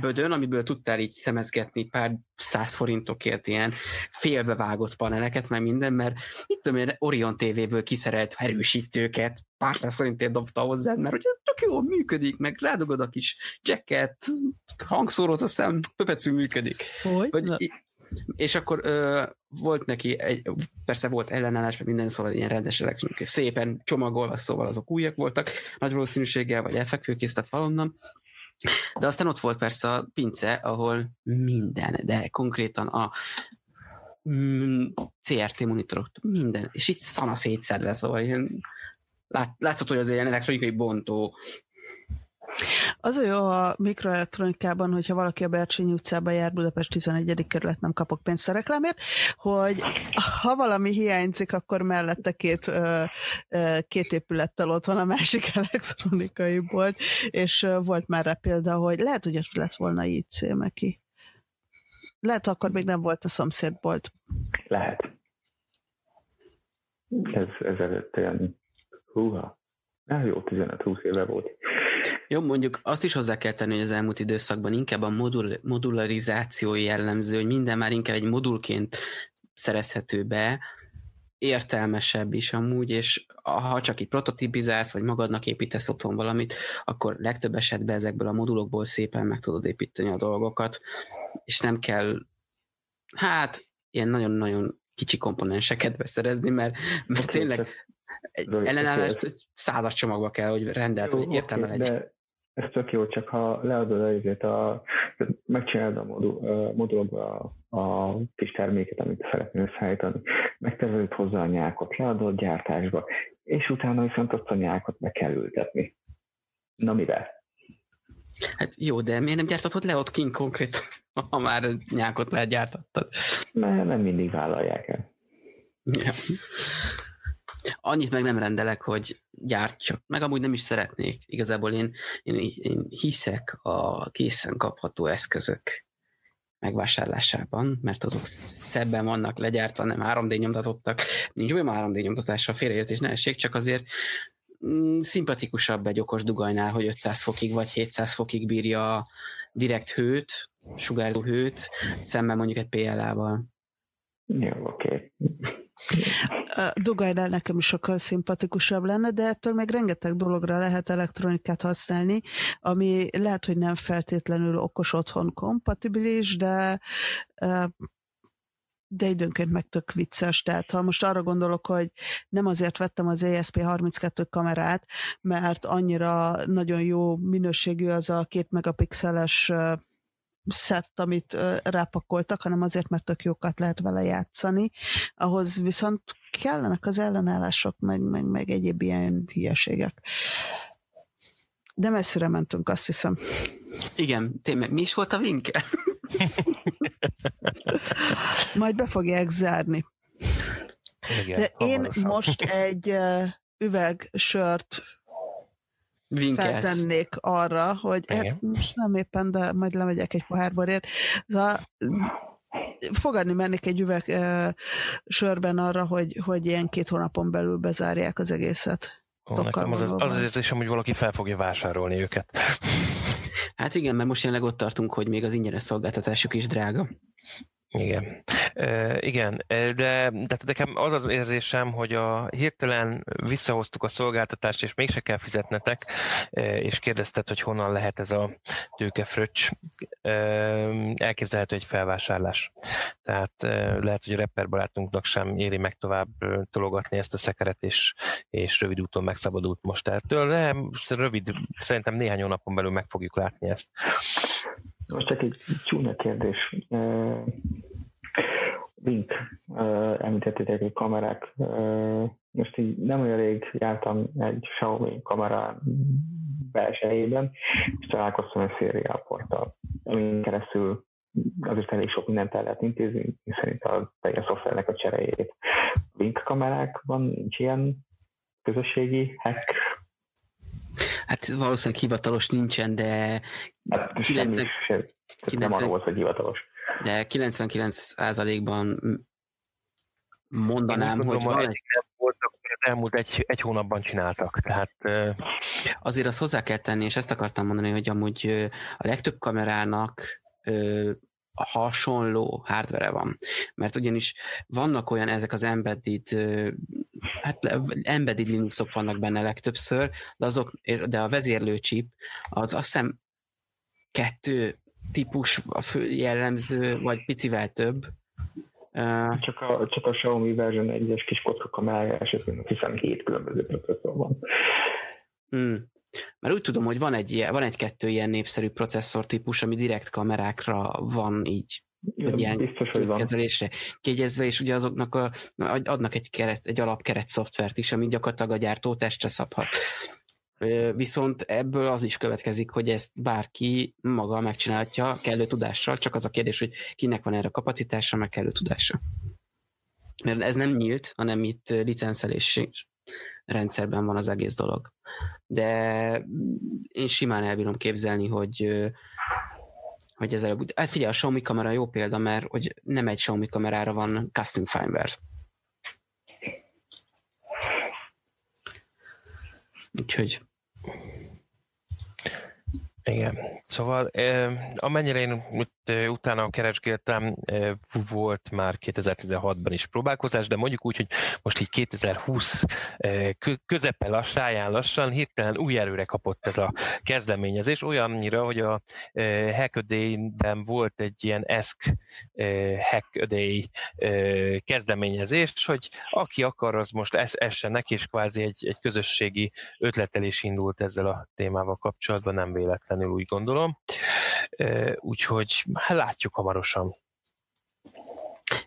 bödön, amiből tudtál így szemezgetni pár száz forintokért ilyen félbevágott paneleket, meg minden, mert mit tudom én, Orion TV-ből kiszerelt erősítőket pár száz forintért dobta hozzá, mert hogy tök jó, működik, meg rádogod a kis jacket, hangszórót, aztán pöpecű működik. Hogy? hogy és akkor ö, volt neki, egy, persze volt ellenállás, meg minden, szóval ilyen rendes elektronikai, szépen csomagolva, szóval azok újak voltak, nagy valószínűséggel, vagy elfekvőkészített valonnan, de aztán ott volt persze a pince, ahol minden, de konkrétan a mm, CRT monitorok, minden, és itt szana szétszedve, szóval ilyen, lát, látszott, hogy az ilyen elektronikai bontó az a jó a mikroelektronikában, hogyha valaki a Bercsényi utcába jár Budapest 11. kerület, nem kapok pénzt a reklámért, hogy ha valami hiányzik, akkor mellette két, két épülettel ott van a másik elektronikai bolt, és volt már rá példa, hogy lehet, hogy ott lett volna így Meki. Lehet, akkor még nem volt a szomszédbolt. Lehet. Ez ezelőtt olyan húha, jó 15-20 éve volt. Jó, mondjuk azt is hozzá kell tenni, hogy az elmúlt időszakban inkább a modul, modularizáció jellemző, hogy minden már inkább egy modulként szerezhető be, értelmesebb is amúgy, és ha csak egy prototipizálsz, vagy magadnak építesz otthon valamit, akkor legtöbb esetben ezekből a modulokból szépen meg tudod építeni a dolgokat, és nem kell, hát, ilyen nagyon-nagyon kicsi komponenseket beszerezni, mert, mert tényleg egy ellenállást százas csomagba kell, hogy rendelt, hogy értelme legyen. De ez tök jó, csak ha leadod azért a, megcsinálod a modul, modulokba a, a kis terméket, amit szeretnél összeállítani, megtervezed hozzá a nyákot, leadod gyártásba, és utána viszont azt a nyákot meg kell ültetni. Na mivel? Hát jó, de miért nem gyártatod le ott kint konkrétan, ha már nyákot lehet gyártattad? Mert nem mindig vállalják el. Ja. Annyit meg nem rendelek, hogy gyártsak. Meg amúgy nem is szeretnék. Igazából én, én, én hiszek a készen kapható eszközök megvásárlásában, mert azok szebben vannak legyártva, nem 3D nyomtatottak. Nincs olyan 3D nyomtatásra félreértés, ne essék, csak azért mm, szimpatikusabb egy okos dugajnál, hogy 500 fokig vagy 700 fokig bírja direkt hőt, sugárzó hőt, szemben mondjuk egy PLA-val. Jó, oké. Dugajnál nekem is sokkal szimpatikusabb lenne, de ettől még rengeteg dologra lehet elektronikát használni, ami lehet, hogy nem feltétlenül okos otthon kompatibilis, de de időnként meg tök vicces. Tehát ha most arra gondolok, hogy nem azért vettem az ESP32 kamerát, mert annyira nagyon jó minőségű az a két megapixeles szett, amit rápakoltak, hanem azért, mert tök jókat lehet vele játszani. Ahhoz viszont kellenek az ellenállások, meg, meg, meg egyéb ilyen hülyeségek. De messzire mentünk, azt hiszem. Igen, tényleg mi is volt a vinke? Majd be fogják zárni. Igen, De én most egy üveg sört Vinkelsz. feltennék arra, hogy hát most nem éppen, de majd lemegyek egy pohár borért. Szóval fogadni mennék egy üveg uh, sörben arra, hogy, hogy ilyen két hónapon belül bezárják az egészet. Ó, nekem az, az, az az érzésem, hogy valaki fel fogja vásárolni őket. Hát igen, mert most jelenleg ott tartunk, hogy még az ingyenes szolgáltatásuk is drága. Igen. E, igen, de, de nekem az az érzésem, hogy a hirtelen visszahoztuk a szolgáltatást, és mégse kell fizetnetek, és kérdezted, hogy honnan lehet ez a tőkefröccs. E, elképzelhető egy felvásárlás. Tehát lehet, hogy a rapper barátunknak sem éri meg tovább tologatni ezt a szekeret, és, és rövid úton megszabadult most ettől, de rövid, szerintem néhány hónapon belül meg fogjuk látni ezt. Most csak egy csúnya kérdés. Link, említettétek egy kamerák. Most így nem olyan rég jártam egy Xiaomi kamera belsejében, és találkoztam egy szériálporttal, amin keresztül azért elég sok mindent el lehet intézni, szerint a teljes szoftvernek a cseréjét. Link kamerákban nincs ilyen közösségi hack Hát valószínűleg hivatalos nincsen, de... Hát 90... sem, 90... nem arról volt, hogy hivatalos. De 99%-ban mondanám, hogy van egy... Voltak, az elmúlt egy, egy hónapban csináltak. Tehát, Azért azt hozzá kell tenni, és ezt akartam mondani, hogy amúgy a legtöbb kamerának hasonló hardware van. Mert ugyanis vannak olyan ezek az embedded, hát embedded Linuxok vannak benne legtöbbször, de, azok, de a vezérlő chip az azt hiszem kettő típus a fő jellemző, vagy picivel több. Csak a, csak a Xiaomi version 1-es kis kocka kamerája esetben hiszem hét különböző processzor van. Mm. Mert úgy tudom, hogy van egy, van egy-kettő ilyen népszerű processzor típus, ami direkt kamerákra van így ja, ilyen biztos, hogy van. kezelésre kiegyezve, és ugye azoknak a, adnak egy, keret, egy alapkeret szoftvert is, ami gyakorlatilag a gyártó testre szabhat. Viszont ebből az is következik, hogy ezt bárki maga megcsinálhatja kellő tudással, csak az a kérdés, hogy kinek van erre kapacitása, meg kellő tudása. Mert ez nem nyílt, hanem itt licenszelés rendszerben van az egész dolog. De én simán elbírom képzelni, hogy hogy ez előbb... Hát figyelj, a Xiaomi kamera jó példa, mert hogy nem egy Xiaomi kamerára van custom firmware. Úgyhogy igen. Szóval amennyire én utána keresgéltem, volt már 2016-ban is próbálkozás, de mondjuk úgy, hogy most így 2020 közepe lassáján lassan hirtelen új erőre kapott ez a kezdeményezés, olyannyira, hogy a Hackaday-ben volt egy ilyen ESK Hackaday kezdeményezés, hogy aki akar, az most essen neki, és kvázi egy, egy közösségi ötletelés indult ezzel a témával kapcsolatban, nem véletlenül úgy gondolom. Úgyhogy hát látjuk hamarosan.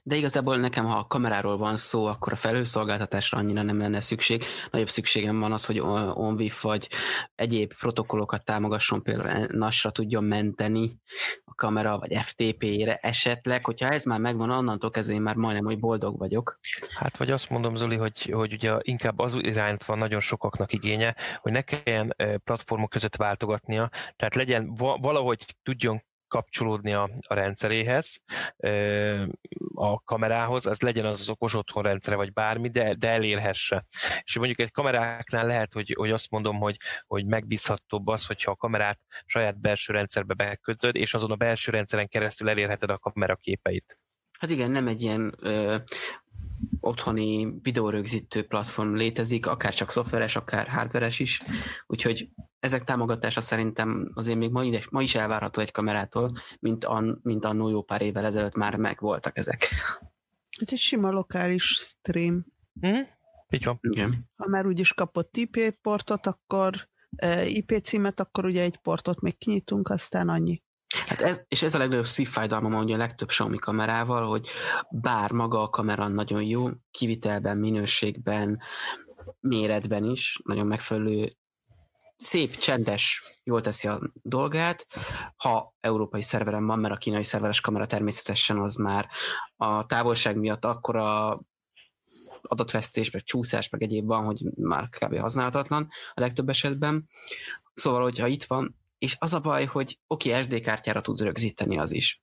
De igazából nekem, ha a kameráról van szó, akkor a felhőszolgáltatásra annyira nem lenne szükség. Nagyobb szükségem van az, hogy OnVIF vagy egyéb protokollokat támogasson, például NAS-ra tudjon menteni a kamera, vagy FTP-re esetleg. Hogyha ez már megvan, annantól kezdve én már majdnem, hogy boldog vagyok. Hát vagy azt mondom, Zoli, hogy, hogy ugye inkább az irányt van nagyon sokaknak igénye, hogy ne kelljen platformok között váltogatnia, tehát legyen valahogy tudjon kapcsolódni a, a rendszeréhez, a kamerához, az legyen az az okos otthon rendszere, vagy bármi, de, de elérhesse. És mondjuk egy kameráknál lehet, hogy, hogy azt mondom, hogy, hogy megbízhatóbb az, hogyha a kamerát saját belső rendszerbe bekötöd, és azon a belső rendszeren keresztül elérheted a kamera képeit. Hát igen, nem egy ilyen otthoni videórögzítő platform létezik, akár csak szoftveres, akár hardveres is, úgyhogy ezek támogatása szerintem azért még ma, ide, ma is elvárható egy kamerától, mint, an, mint annó jó pár évvel ezelőtt már megvoltak ezek. Hát egy sima lokális stream. Hm? Így van. Igen. Ha már úgyis kapott IP portot, akkor eh, IP címet, akkor ugye egy portot még kinyitunk, aztán annyi. Hát ez, és ez a legnagyobb szívfájdalma mondja a legtöbb Xiaomi kamerával, hogy bár maga a kamera nagyon jó, kivitelben, minőségben, méretben is, nagyon megfelelő, szép, csendes, jól teszi a dolgát, ha európai szerveren van, mert a kínai szerveres kamera természetesen az már a távolság miatt akkora adatvesztés, meg csúszás, meg egyéb van, hogy már kb. használhatatlan a legtöbb esetben. Szóval, hogyha itt van, és az a baj, hogy oké, okay, SD kártyára tudsz rögzíteni az is,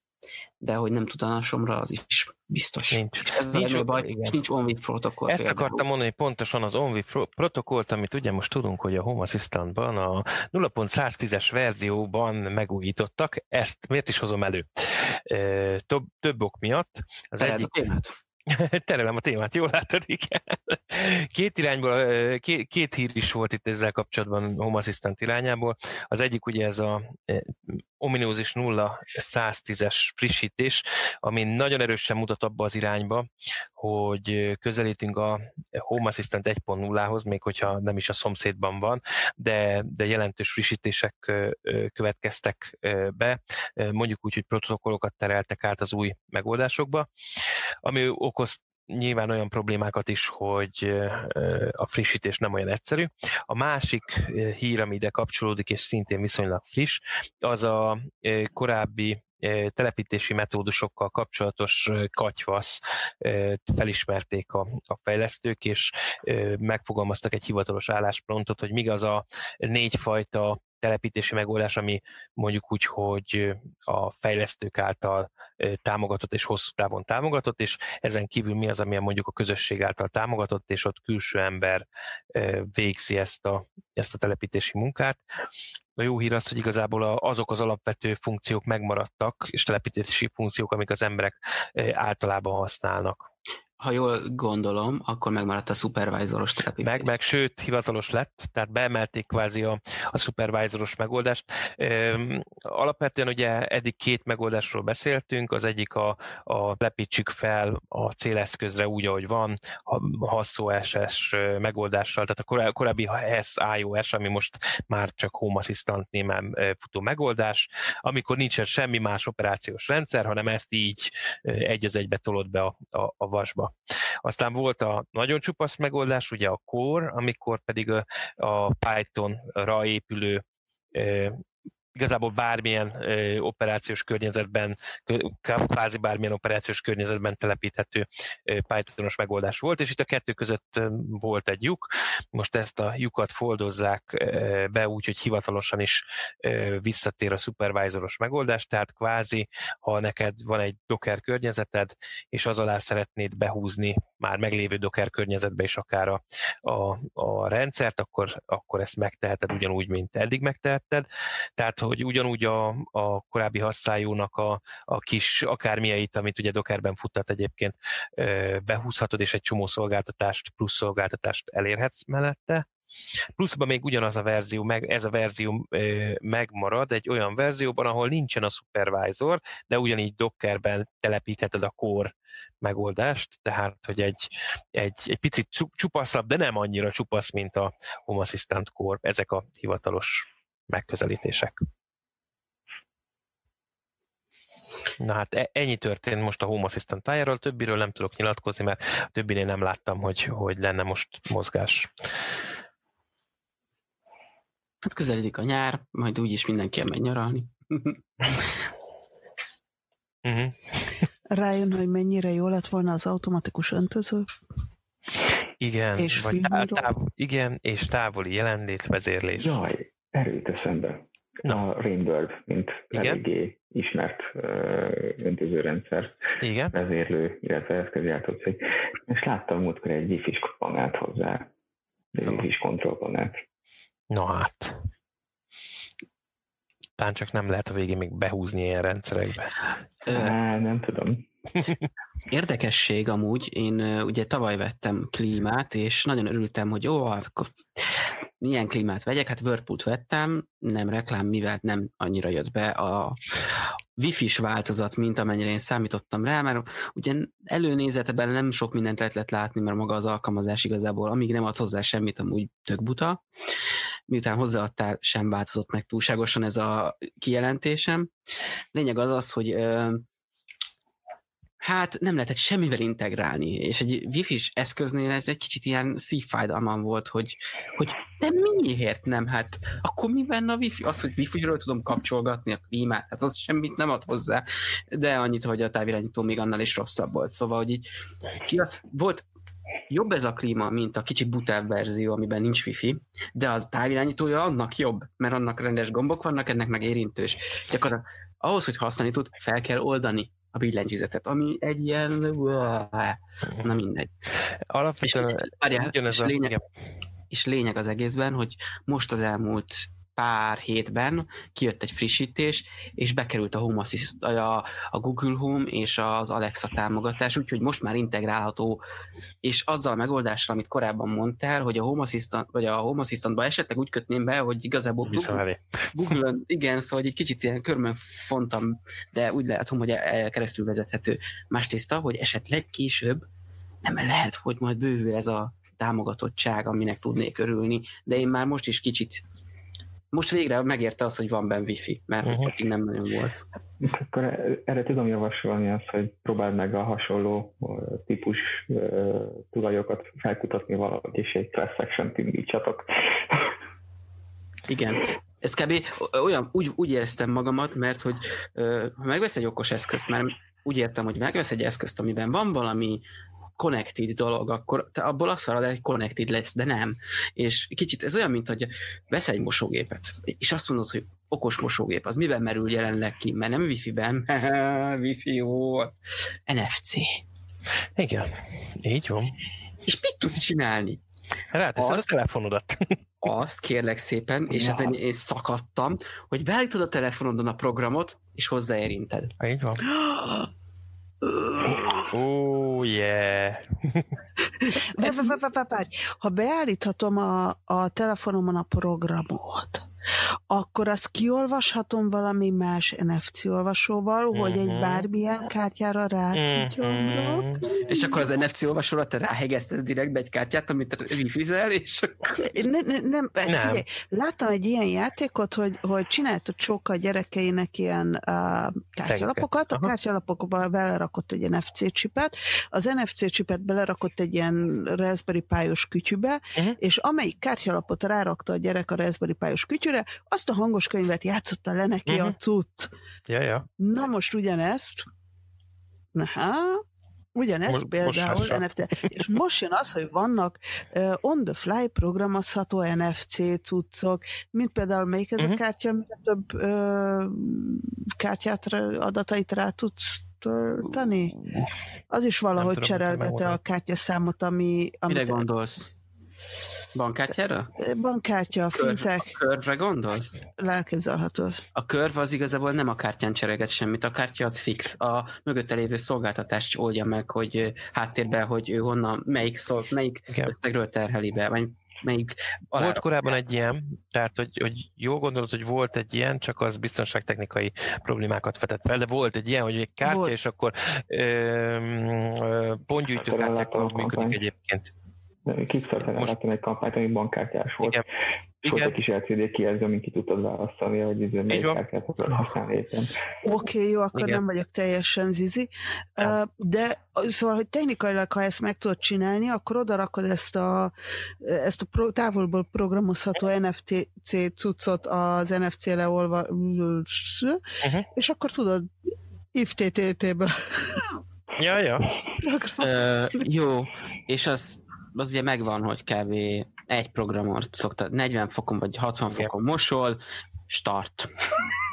de hogy nem tud a somra, az is biztos. Nincs. És ez Nincs a baj, igen. és nincs OnWIF protokoll. Ezt például. akartam mondani, hogy pontosan az pro- protokollt, amit ugye most tudunk, hogy a Home Assistant-ban a 0.110-es verzióban megújítottak. Ezt miért is hozom elő? Több, több ok miatt. Az Tereld egyik? Terelem a témát, jól látod, igen. Két irányból, két, két hír is volt itt ezzel kapcsolatban Home Assistant irányából. Az egyik ugye ez a ominózis 0 110-es frissítés, ami nagyon erősen mutat abba az irányba, hogy közelítünk a Home Assistant 1.0-hoz, még hogyha nem is a szomszédban van, de, de jelentős frissítések következtek be, mondjuk úgy, hogy protokollokat tereltek át az új megoldásokba, ami okoz nyilván olyan problémákat is, hogy a frissítés nem olyan egyszerű. A másik hír, ami ide kapcsolódik, és szintén viszonylag friss, az a korábbi telepítési metódusokkal kapcsolatos katyvasz felismerték a, a fejlesztők, és megfogalmaztak egy hivatalos álláspontot, hogy míg az a négyfajta telepítési megoldás, ami mondjuk úgy, hogy a fejlesztők által támogatott és hosszú távon támogatott, és ezen kívül mi az, ami mondjuk a közösség által támogatott, és ott külső ember végzi ezt a, ezt a telepítési munkát. A jó hír az, hogy igazából a- azok az alapvető funkciók megmaradtak, és telepítési funkciók, amik az emberek általában használnak. Ha jól gondolom, akkor megmaradt a supervisoros telepítés. Meg, meg sőt, hivatalos lett, tehát beemelték kvázi a, a supervisoros megoldást. Üm, alapvetően ugye eddig két megoldásról beszéltünk, az egyik a, a lepítsük fel a céleszközre úgy, ahogy van, a hasszó SS megoldással, tehát a korá- korábbi HES iOS, ami most már csak Home Assistant némen futó megoldás, amikor nincsen semmi más operációs rendszer, hanem ezt így egy az egybe tolod be a, a, a vasba. Aztán volt a nagyon csupasz megoldás, ugye a Core, amikor pedig a, Python-ra épülő igazából bármilyen ö, operációs környezetben, kö- kvázi bármilyen operációs környezetben telepíthető ö, Pythonos megoldás volt, és itt a kettő között volt egy lyuk. Most ezt a lyukat foldozzák ö, be úgy, hogy hivatalosan is ö, visszatér a supervisoros megoldás, tehát kvázi, ha neked van egy Docker környezeted, és az alá szeretnéd behúzni már meglévő Docker környezetbe is akár a, a, a rendszert, akkor, akkor ezt megteheted ugyanúgy, mint eddig megtehetted. Tehát, hogy ugyanúgy a, a korábbi hasszájónak a, a kis akármilyeit, amit ugye Dockerben futtat egyébként, behúzhatod, és egy csomó szolgáltatást, plusz szolgáltatást elérhetsz mellette. Pluszban még ugyanaz a verzió, meg, ez a verzió megmarad egy olyan verzióban, ahol nincsen a supervisor, de ugyanígy Dockerben telepítheted a core megoldást, tehát hogy egy, egy, egy picit csu- csupaszabb, de nem annyira csupasz, mint a Home Assistant Core. Ezek a hivatalos megközelítések. Na hát e- ennyi történt most a Home Assistant tájáról, többiről nem tudok nyilatkozni, mert többinél nem láttam, hogy, hogy lenne most mozgás. Hát közeledik a nyár, majd úgyis mindenki elmegy nyaralni. Uh-huh. Rájön, hogy mennyire jó lett volna az automatikus öntöző. Igen, És vagy táv- igen, és távoli jelenlétvezérlés. Jaj, erőt eszembe. Na. A Rainbird, mint Igen? eléggé ismert uh, öntözőrendszer Igen, vezérlő, illetve eszközjártó cég. És láttam múltkor egy wifi panelt hozzá. Egy Na. wifi kontrollpanelt. Na hát. Talán csak nem lehet a végén még behúzni ilyen rendszerekbe. Ö, Á, nem tudom. Érdekesség amúgy, én ugye tavaly vettem klímát, és nagyon örültem, hogy ó, akkor milyen klímát vegyek, hát Whirlpool-t vettem, nem reklám, mivel nem annyira jött be a, wifi-s változat, mint amennyire én számítottam rá, mert ugye előnézetben nem sok mindent lehet látni, mert maga az alkalmazás igazából, amíg nem ad hozzá semmit, amúgy tök buta. Miután hozzáadtál, sem változott meg túlságosan ez a kijelentésem. Lényeg az az, hogy hát nem lehetett semmivel integrálni, és egy wifi-s eszköznél ez egy kicsit ilyen szívfájdalmam volt, hogy, hogy de miért nem? Hát akkor mi benne a wifi? Az, hogy wifi-ről tudom kapcsolgatni a klímát, hát az semmit nem ad hozzá, de annyit, hogy a távirányító még annál is rosszabb volt. Szóval, hogy így ki, volt jobb ez a klíma, mint a kicsi butább verzió, amiben nincs wifi, de az távirányítója annak jobb, mert annak rendes gombok vannak, ennek meg érintős. Gyakorlatilag ahhoz, hogy használni tud, fel kell oldani a billentyűzetet, ami egy ilyen... Na mindegy. Alapvetően és, várjál, és, lényeg, és lényeg az egészben, hogy most az elmúlt pár hétben kijött egy frissítés, és bekerült a Home Assist, a, a Google Home és az Alexa támogatás, úgyhogy most már integrálható, és azzal a megoldással, amit korábban mondtál, hogy a Home Assistant, vagy a Home Assistantba esetleg úgy kötném be, hogy igazából Google, Google igen, szóval egy kicsit ilyen körmön fontam, de úgy látom, hogy keresztül vezethető. Más tészta, hogy esetleg később nem lehet, hogy majd bővül ez a támogatottság, aminek tudnék örülni, de én már most is kicsit most végre megérte az, hogy van benne wifi, mert uh-huh. nem nagyon volt. Akkor erre tudom javasolni azt, hogy próbáld meg a hasonló típus uh, tulajokat felkutatni valahogy, és egy class section indítsatok. Igen. Ez kb. olyan, úgy, úgy éreztem magamat, mert hogy ha megvesz egy okos eszközt, mert úgy értem, hogy megvesz egy eszközt, amiben van valami connected dolog, akkor te abból azt várod, hogy connected lesz, de nem. És kicsit ez olyan, mint hogy vesz egy mosógépet, és azt mondod, hogy okos mosógép, az miben merül jelenleg ki? Mert nem wifi-ben, wifi jó, NFC. Igen, így van. És mit tudsz csinálni? Ráteszed azt, a telefonodat. azt kérlek szépen, és ezen én szakadtam, hogy beállítod a telefonodon a programot, és hozzáérinted. Így van. Oh, yeah. Várj, ha beállíthatom a, a telefonomon a programot, akkor azt kiolvashatom valami más NFC olvasóval, uh-huh. hogy egy mhm. bármilyen kártyára rá uh-huh. És akkor az NFC olvasóra te ráhegesztesz direktbe egy kártyát, amit wifi-zel, és akkor... Ne, ne, nem, nem. Figyelj, láttam egy ilyen játékot, hogy, hogy csináltott sok a gyerekeinek ilyen uh, kártyalapokat, a kártyalapokba belerakott egy NFC csipet, az NFC csipet belerakott egy ilyen Raspberry Pi-os kütyübe, uh-huh. és amelyik kártyalapot rárakta a gyerek a Raspberry Pi-os kütyüre, előre, azt a hangos könyvet játszotta le neki uh-huh. a mhm. cucc. Ja, ja. Na most ugyanezt, Aha, Ugyanezt most, például most NFT. És most jön az, hogy vannak uh, on-the-fly programozható NFC cuccok, mint például melyik ez uh-huh. a mhm. kártya, amire több uh, kártyát, adatait rá tudsz tölteni? Az is valahogy cserélgette a kártyaszámot, ami... Mire gondolsz? Bankkártyára? Bankkártya, a fintek. A körvre gondolsz? Lelképzelhető. A körv az igazából nem a kártyán csereget semmit, a kártya az fix. A mögötte lévő szolgáltatást oldja meg, hogy háttérben, hogy ő honnan, melyik, szol, melyik összegről terheli be, vagy melyik alá... Volt korábban egy ilyen, tehát hogy, hogy jó gondolod, hogy volt egy ilyen, csak az biztonságtechnikai problémákat vetett fel, de volt egy ilyen, hogy egy kártya, volt. és akkor ö, ö, pontgyűjtő kártyákkal működik egyébként. Kickstarter-en láttam egy kampányt, ami bankkártyás volt. Igen. És volt egy kis LCD kijelző, amin ki tudtad választani, hogy izé melyik kártyát akarod használni éppen. Oké, okay, jó, akkor Igen. nem vagyok teljesen zizi. Uh, de szóval, hogy technikailag, ha ezt meg tudod csinálni, akkor oda rakod ezt a, ezt a pro, távolból programozható NFC cuccot az NFC leolva, uh-huh. és akkor tudod if TTT-ből Ja, ja. Uh, jó, és az az ugye megvan, hogy kb. egy programot szokta 40 fokon vagy 60 igen. fokon mosol, start.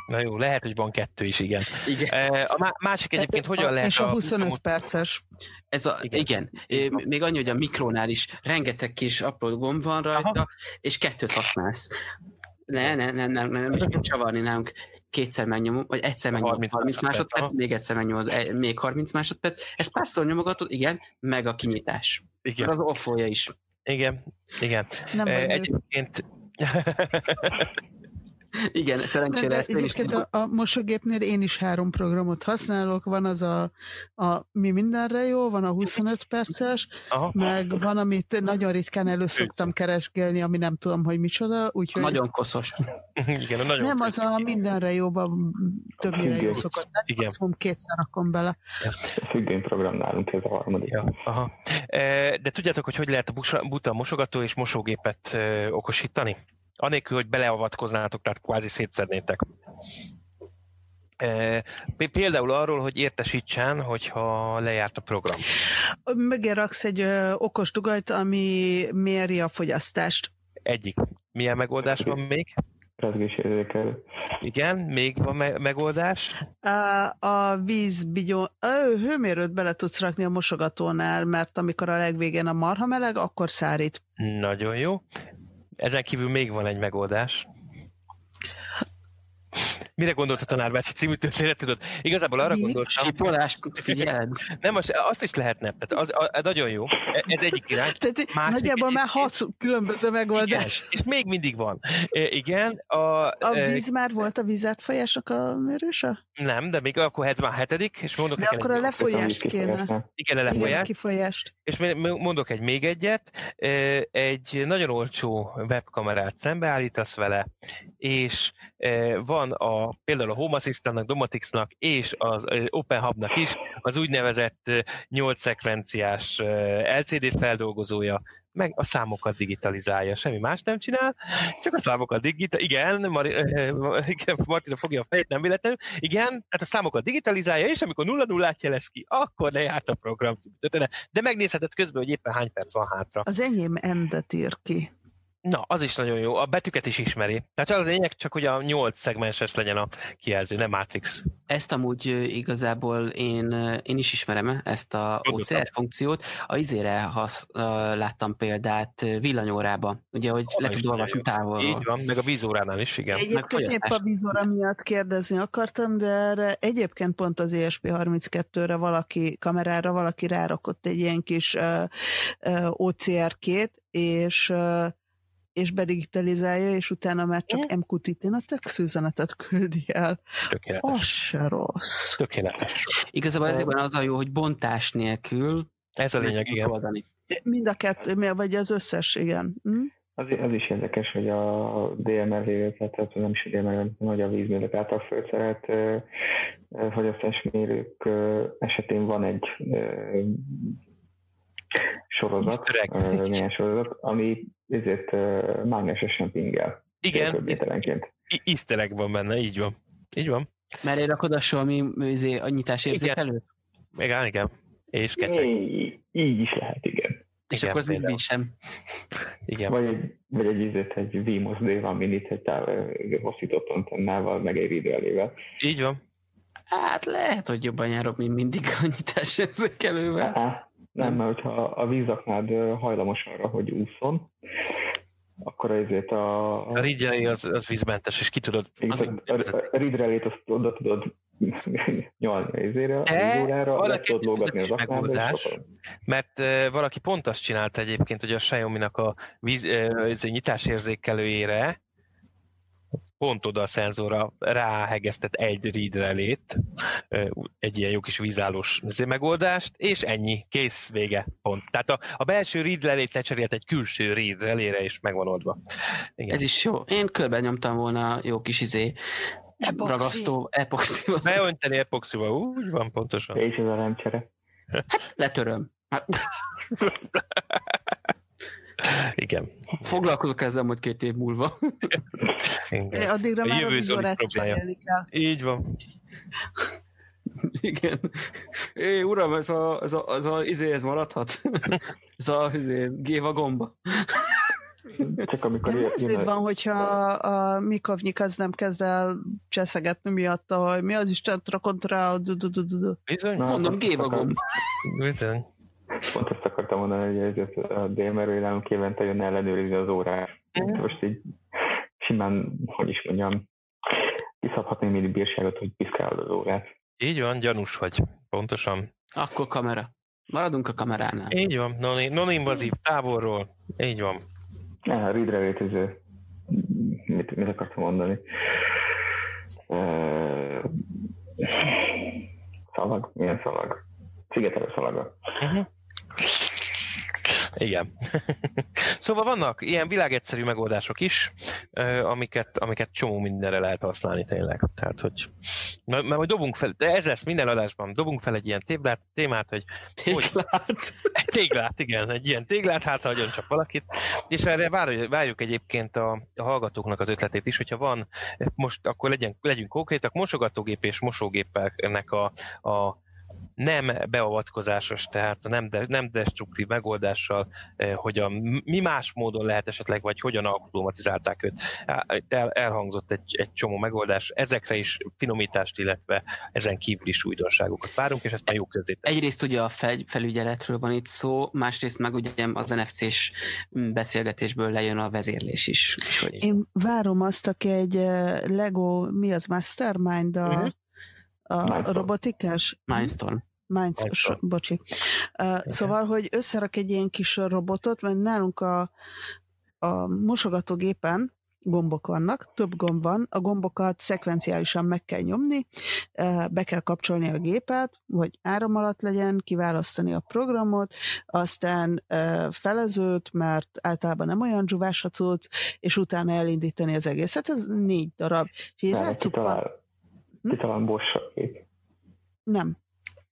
Na jó, lehet, hogy van kettő is, igen. igen. A másik egyébként hogyan a, lehet... És a 25 a... perces. Ez a, igen. igen. Még annyi, hogy a mikrónál is rengeteg kis apró gomb van rajta, Aha. és kettőt használsz. Ne, ne, ne, ne, ne, nem is kell csavarni nálunk. Kétszer megnyomom, vagy egyszer megnyomom 30, 30 másodperc, másodperc még egyszer megnyomod, e, még 30 másodperc. Ez párszor nyomogatod, igen, meg a kinyitás. Igen. Az offolja is. Igen, igen. Nem Egyébként Igen, szerencsére De ezt én is egyébként tudom. a, a mosógépnél én is három programot használok. Van az a, a mi mindenre jó, van a 25 perces, Aha. meg van, amit nagyon ritkán elő szoktam keresgélni, ami nem tudom, hogy micsoda, úgyhogy Nagyon koszos. Igen, a nagyon nem az a mindenre jóban többnyire jó szokott lenni, Igen. maximum kétszer rakom bele. Függőny program nálunk ez a harmadik. Ja, aha. E, De tudjátok, hogy hogy lehet a buta mosogató és mosógépet e, okosítani? Anélkül, hogy beleavatkoznátok, tehát kvázi szétszednétek. E, Például arról, hogy értesítsen, hogyha lejárt a program. Mögé raksz egy ö, okos dugajt, ami méri a fogyasztást. Egyik. Milyen megoldás van még? Rezgés érzékelő. Igen, még van me- megoldás. A, a vízbigyó, a hőmérőt bele tudsz rakni a mosogatónál, mert amikor a legvégén a marha meleg, akkor szárít. Nagyon jó. Ezen kívül még van egy megoldás. Mire gondolt a tanárbácsi című történet, tudod? Igazából arra Mi? gondoltam, Sipolás, figyeld. nem, az, azt is lehetne, tehát az, az, nagyon jó, ez egyik irány. Tehát Másik nagyjából már hat különböző Igen, megoldás. és még mindig van. E, Igen, a, A e, víz már volt a vízátfolyásnak a mérőse? nem, de még akkor ez már hetedik, és mondok De neked akkor a lefolyást kéne. igen, a Igen, a lefolyás, kifolyást. és mondok egy még egyet, e, egy nagyon olcsó webkamerát szembeállítasz vele, és e, van a, például a Home Assistantnak, Domatixnak és az Open Hubnak is az úgynevezett e, 8 szekvenciás LCD feldolgozója, meg a számokat digitalizálja, semmi más nem csinál, csak a számokat digitalizálja, igen, Mari, igen, Martina fogja a fejét, nem véletlenül, igen, tehát a számokat digitalizálja, és amikor nulla nullát jelez ki, akkor lejárt a program. De megnézheted közben, hogy éppen hány perc van hátra. Az enyém endet ír ki. Na, az is nagyon jó. A betűket is ismeri. Tehát az lényeg csak, hogy a nyolc szegmenses legyen a kijelző, nem Matrix. Ezt amúgy igazából én, én is ismerem ezt a. OCR funkciót. A izére hasz, láttam példát villanyórába, ugye, hogy le is tud olvasni távolról. Így van, meg a vízóránál is, igen. Egyébként épp a vízóra miatt kérdezni akartam, de erre egyébként pont az ESP32-re valaki, kamerára valaki rárakott egy ilyen kis uh, uh, OCR-két, és uh, és bedigitalizálja, és utána már csak Mm. MQTT-n a text üzenetet küldi el. Tökéletes. Az se rossz. Tökéletes. Igazából ezekben az a jó, hogy bontás nélkül Ez a lényeg, igen. oldani. Mind a kettő, vagy az összes, igen. Hm? Az, az is érdekes, hogy a DMR tehát nem is a hanem hogy a vízmérők által felszerelt fogyasztásmérők esetén van egy ö, sorozat, milyen sorozat, ami ezért mágnesesen pingel. Igen, easter van benne, így van. Így van. Mert rakod a ami izé, a nyitás érzékelő? Igen, igen. És kecseg. Így, is lehet, igen. És Igen, akkor az így sem. Igen. Vagy egy, vagy egy, ízét, egy VMOS D1 minit egy hosszított antennával, meg egy videóelével. Így van. Hát lehet, hogy jobban járok, mint mindig a nyitás érzékelővel. Nem, mert hogyha a vízaknád hajlamos arra, hogy úszon, akkor ezért a, A ridgelé az, az vízmentes, és ki tudod. az, az a, a, a ridrelét azt oda tudod nyalni ezére, a De vízórára, van le tudod lógatni az aknába, Mert valaki pont azt csinálta egyébként, hogy a Xiaomi-nak a víz, egy nyitásérzékelőjére pont oda a szenzorra ráhegesztett egy read relét, egy ilyen jó kis vízállós megoldást, és ennyi, kész, vége, pont. Tehát a, a belső read relét lecserélt egy külső read relére, és megvan oldva. Igen. Ez is jó. Én körben nyomtam volna jó kis izé Epoxi. ragasztó epoxival. Beönteni epoxiba, úgy van, pontosan. És ez a rendcsere. Letöröm. Hát, Igen. foglalkozok ezzel majd két év múlva. Igen. Addigra A már a zoli is kell. Így van. Igen. É, uram, ez a, ez a, ez a izé, ez maradhat? ez a izé, géva gomba. Csak amikor De jön a- van, hogyha a Mikovnyik az nem kezd el cseszegetni miatta, hogy mi az Isten rakott rá a du- du- du- du-. Bizony. Mondom, géva gomba. Bizony. Pont ezt akartam mondani, hogy ez a DMR nálunk évente jön ellenőrizni az órát. Mhm. Most így simán, hogy is mondjam, kiszabhatni mindig bírságot, hogy piszkálod az órát. Így van, gyanús vagy. Pontosan. Akkor kamera. Maradunk a kameránál. Így van, non- non-invazív, távolról. Így van. Ne, a read relétező mit, mit akartam mondani. Uh, szalag? Milyen szalag? Szigetelő szalaga. Uh-huh. Igen. szóval vannak ilyen világegyszerű megoldások is, amiket, amiket csomó mindenre lehet használni tényleg. Tehát, hogy mert majd dobunk fel, de ez lesz minden adásban, dobunk fel egy ilyen téglát, témát, hogy... Téglát? Hogy, téglát, igen, egy ilyen téglát, hát hagyjon csak valakit. És erre várjuk, várjuk egyébként a, a hallgatóknak az ötletét is, hogyha van, most akkor legyen, legyünk konkrétak, mosogatógép és mosógépeknek a, a nem beavatkozásos, tehát nem, de, nem destruktív megoldással, eh, hogy a, mi más módon lehet esetleg, vagy hogyan automatizálták őt. El, elhangzott egy, egy csomó megoldás, ezekre is finomítást, illetve ezen kívül is újdonságokat várunk, és ezt már jó közé tesz. Egyrészt ugye a fel, felügyeletről van itt szó, másrészt meg ugye az NFC-s beszélgetésből lejön a vezérlés is. Úgyhogy... Én várom azt, aki egy eh, Lego, mi az, Mastermind a uh-huh a Mindstorm. robotikás? Mindstorm. Mindstorm, bocsi. Uh, szóval, hogy összerak egy ilyen kis robotot, mert nálunk a, a mosogatógépen gombok vannak, több gomb van, a gombokat szekvenciálisan meg kell nyomni, be kell kapcsolni a gépet, hogy áram alatt legyen, kiválasztani a programot, aztán felezőt, mert általában nem olyan dzsuvás a cucc, és utána elindítani az egészet. Ez négy darab. És Hm? talán Bosch kép. Nem.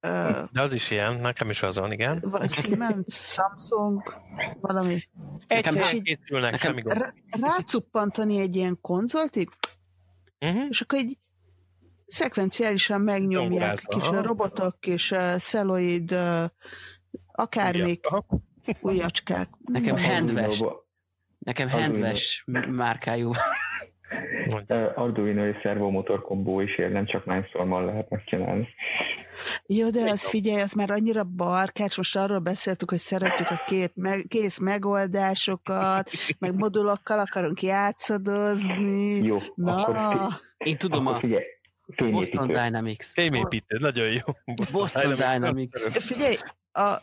Uh, De az is ilyen, nekem is az van, igen. Siemens, Samsung, valami. Egy nekem készülnek, nekem semmi gond. Rácuppantani egy ilyen konzolt, így, uh-huh. és akkor egy szekvenciálisan megnyomják kis aha. robotok és uh, szeloid, uh, akármik, újacskák. Nekem handves, nekem handves márkájú Arduino és szervomotor kombó is ér, nem csak Mindstorm-mal lehet megcsinálni. Jó, de az figyelj, az már annyira barkács, most arról beszéltük, hogy szeretjük a két meg, kész megoldásokat, meg modulokkal akarunk játszadozni. Jó, Na. akkor Én tudom akkor a... Figyelj, Boston Dynamics. Fémépítő, nagyon jó. Boston, Boston Dynamics. Figyelj, a,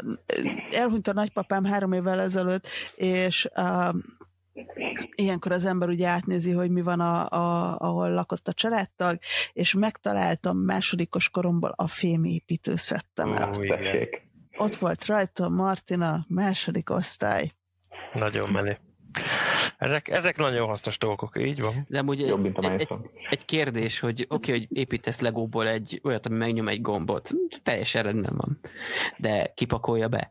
elhunyt a nagypapám három évvel ezelőtt, és a, ilyenkor az ember ugye átnézi, hogy mi van, a, a, ahol lakott a családtag, és megtaláltam másodikos koromból a fémépítő szettemet. Ó, Ott volt rajta Martina, második osztály. Nagyon menő. Ezek, ezek nagyon hasznos dolgok, így van. De ugye Jobb, mint a egy, egy, egy kérdés, hogy oké, okay, hogy építesz Legóból egy olyat, ami megnyom egy gombot, teljesen rendben van. De kipakolja be.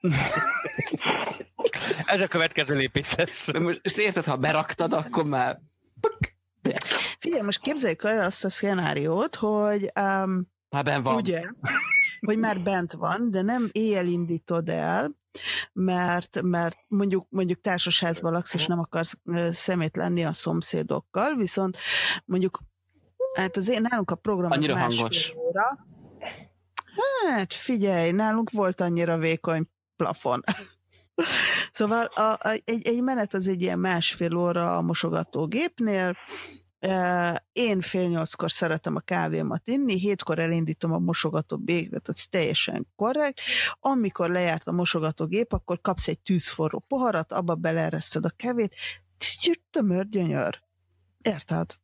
Ez a következő lépés lesz. Most érted, ha beraktad, akkor már... Figyelj, most képzeljük el azt a szenáriót, hogy um, már bent van. Ugye, hogy már bent van, de nem éjjel indítod el, mert, mert mondjuk, mondjuk társasházban laksz, és nem akarsz szemét lenni a szomszédokkal, viszont mondjuk hát azért nálunk a program Annyira az hangos. Óra. Hát figyelj, nálunk volt annyira vékony plafon. Szóval a, a, egy, egy menet az egy ilyen másfél óra a mosogatógépnél, én fél nyolckor szeretem a kávémat inni, hétkor elindítom a mosogatógépet, ez teljesen korrekt. Amikor lejárt a mosogatógép, akkor kapsz egy tűzforró poharat, abba beleereszted a kevét, tömör gyönyör. Érted?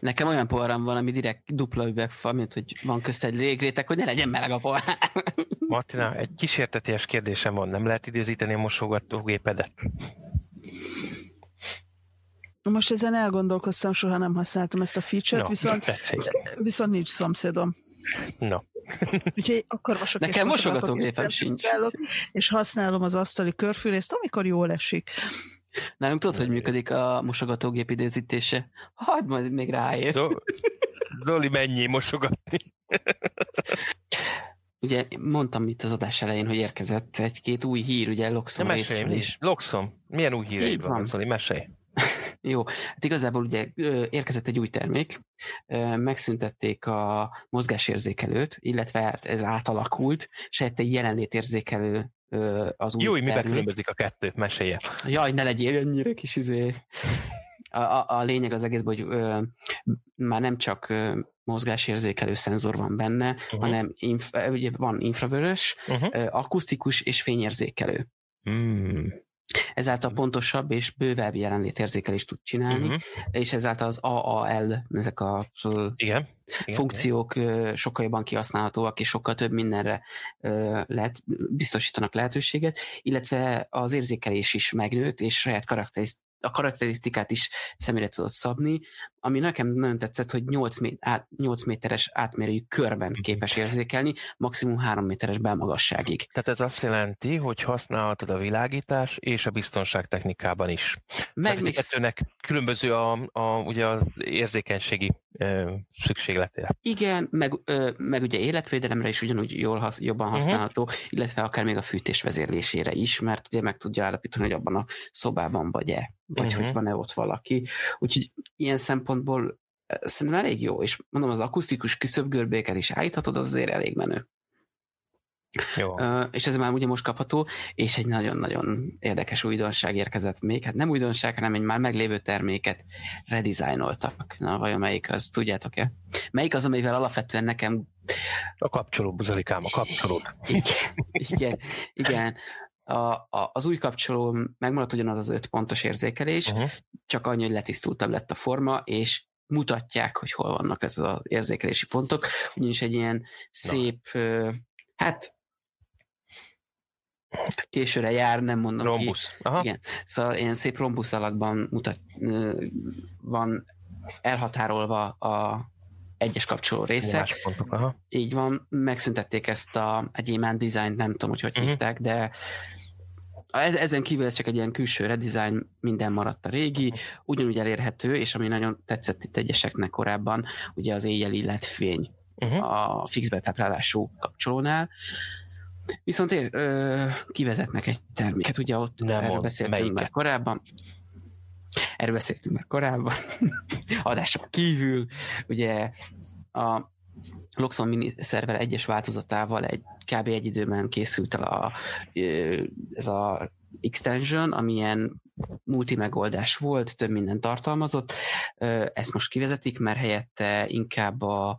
Nekem olyan poharam van, ami direkt dupla üvegfa, mint hogy van közt egy régrétek, hogy ne legyen meleg a pohár. Martina, egy kísérteties kérdésem van. Nem lehet időzíteni a mosogatógépedet? Most ezen elgondolkoztam, soha nem használtam ezt a feature-t, no, viszont, viszont nincs szomszédom. No. Úgyhogy akkor mosok Nekem mosogatógépem sincs. És használom az asztali körfűrészt, amikor jól esik. Nálunk tudod, hogy működik a mosogatógép időzítése? Hadd majd még ráér. Zoli, mennyi mosogatni? Ugye mondtam itt az adás elején, hogy érkezett egy-két új hír, ugye Loxom részről is. Loxom, milyen új híreid van, Zoli, mesélj. Jó, hát igazából ugye érkezett egy új termék, megszüntették a mozgásérzékelőt, illetve hát ez átalakult, és egy jelenlétérzékelő az új Jó, hogy miben különbözik a kettő? Mesélje. Jaj, ne legyél ennyire kis izé. A, a, a lényeg az egész, hogy ö, már nem csak ö, mozgásérzékelő szenzor van benne, uh-huh. hanem inf, ugye van infravörös, uh-huh. ö, akusztikus és fényérzékelő. Mm. Ezáltal pontosabb és bővebb jelenlétérzékelést tud csinálni, uh-huh. és ezáltal az AAL, ezek a Igen. Funkciók igen. sokkal jobban kihasználhatóak, és sokkal több mindenre lehet, biztosítanak lehetőséget, illetve az érzékelés is megnőtt, és saját karakterisztikát a karakterisztikát is személyre tudott szabni, ami nekem nagyon tetszett, hogy 8, mé- át, 8 méteres átmérőjű körben mhm. képes érzékelni, maximum 3 méteres belmagasságig. Tehát ez azt jelenti, hogy használhatod a világítás és a biztonság technikában is. Meg Tehát még... kettőnek különböző a, a, ugye az érzékenységi ö, szükségletére. Igen, meg, ö, meg ugye életvédelemre is ugyanúgy jól hasz, jobban mhm. használható, uh-huh. illetve akár még a fűtés vezérlésére is, mert ugye meg tudja állapítani, hogy abban a szobában vagy-e vagy uh-huh. hogy van-e ott valaki. Úgyhogy ilyen szempontból szerintem elég jó, és mondom, az akusztikus küszöbgörbéket is állíthatod, az azért elég menő. Jó. Uh, és ez már ugye most kapható, és egy nagyon-nagyon érdekes újdonság érkezett még. Hát nem újdonság, hanem egy már meglévő terméket redesignoltak. Na, vajon melyik az, tudjátok-e? Melyik az, amivel alapvetően nekem... A kapcsoló, buzalikám, a kapcsoló. Igen, igen, igen a, a, az új kapcsoló megmaradt ugyanaz az öt pontos érzékelés, uh-huh. csak annyi, hogy letisztultabb lett a forma, és mutatják, hogy hol vannak ez az érzékelési pontok, ugyanis egy ilyen szép, Na. hát későre jár, nem mondom Rombusz. ki. Aha. Igen. Szóval ilyen szép rombusz alakban mutat, van elhatárolva a egyes kapcsoló része. Pontok, aha. Így van, megszüntették ezt a egyémán design nem tudom, hogy hogy uh-huh. hívták, de ezen kívül ez csak egy ilyen külső redesign, minden maradt a régi, ugyanúgy elérhető, és ami nagyon tetszett itt egyeseknek korábban, ugye az éjjeli lett fény uh-huh. a fix betáplálású kapcsolónál, Viszont ér, ö, kivezetnek egy terméket, ugye ott Nem erről beszéltünk melyiket? már korábban. Erről beszéltünk már korábban. Adáson kívül, ugye a Loxon mini szerver egyes változatával egy kb. egy időben készült el a, ez a extension, amilyen multi megoldás volt, több minden tartalmazott. Ezt most kivezetik, mert helyette inkább a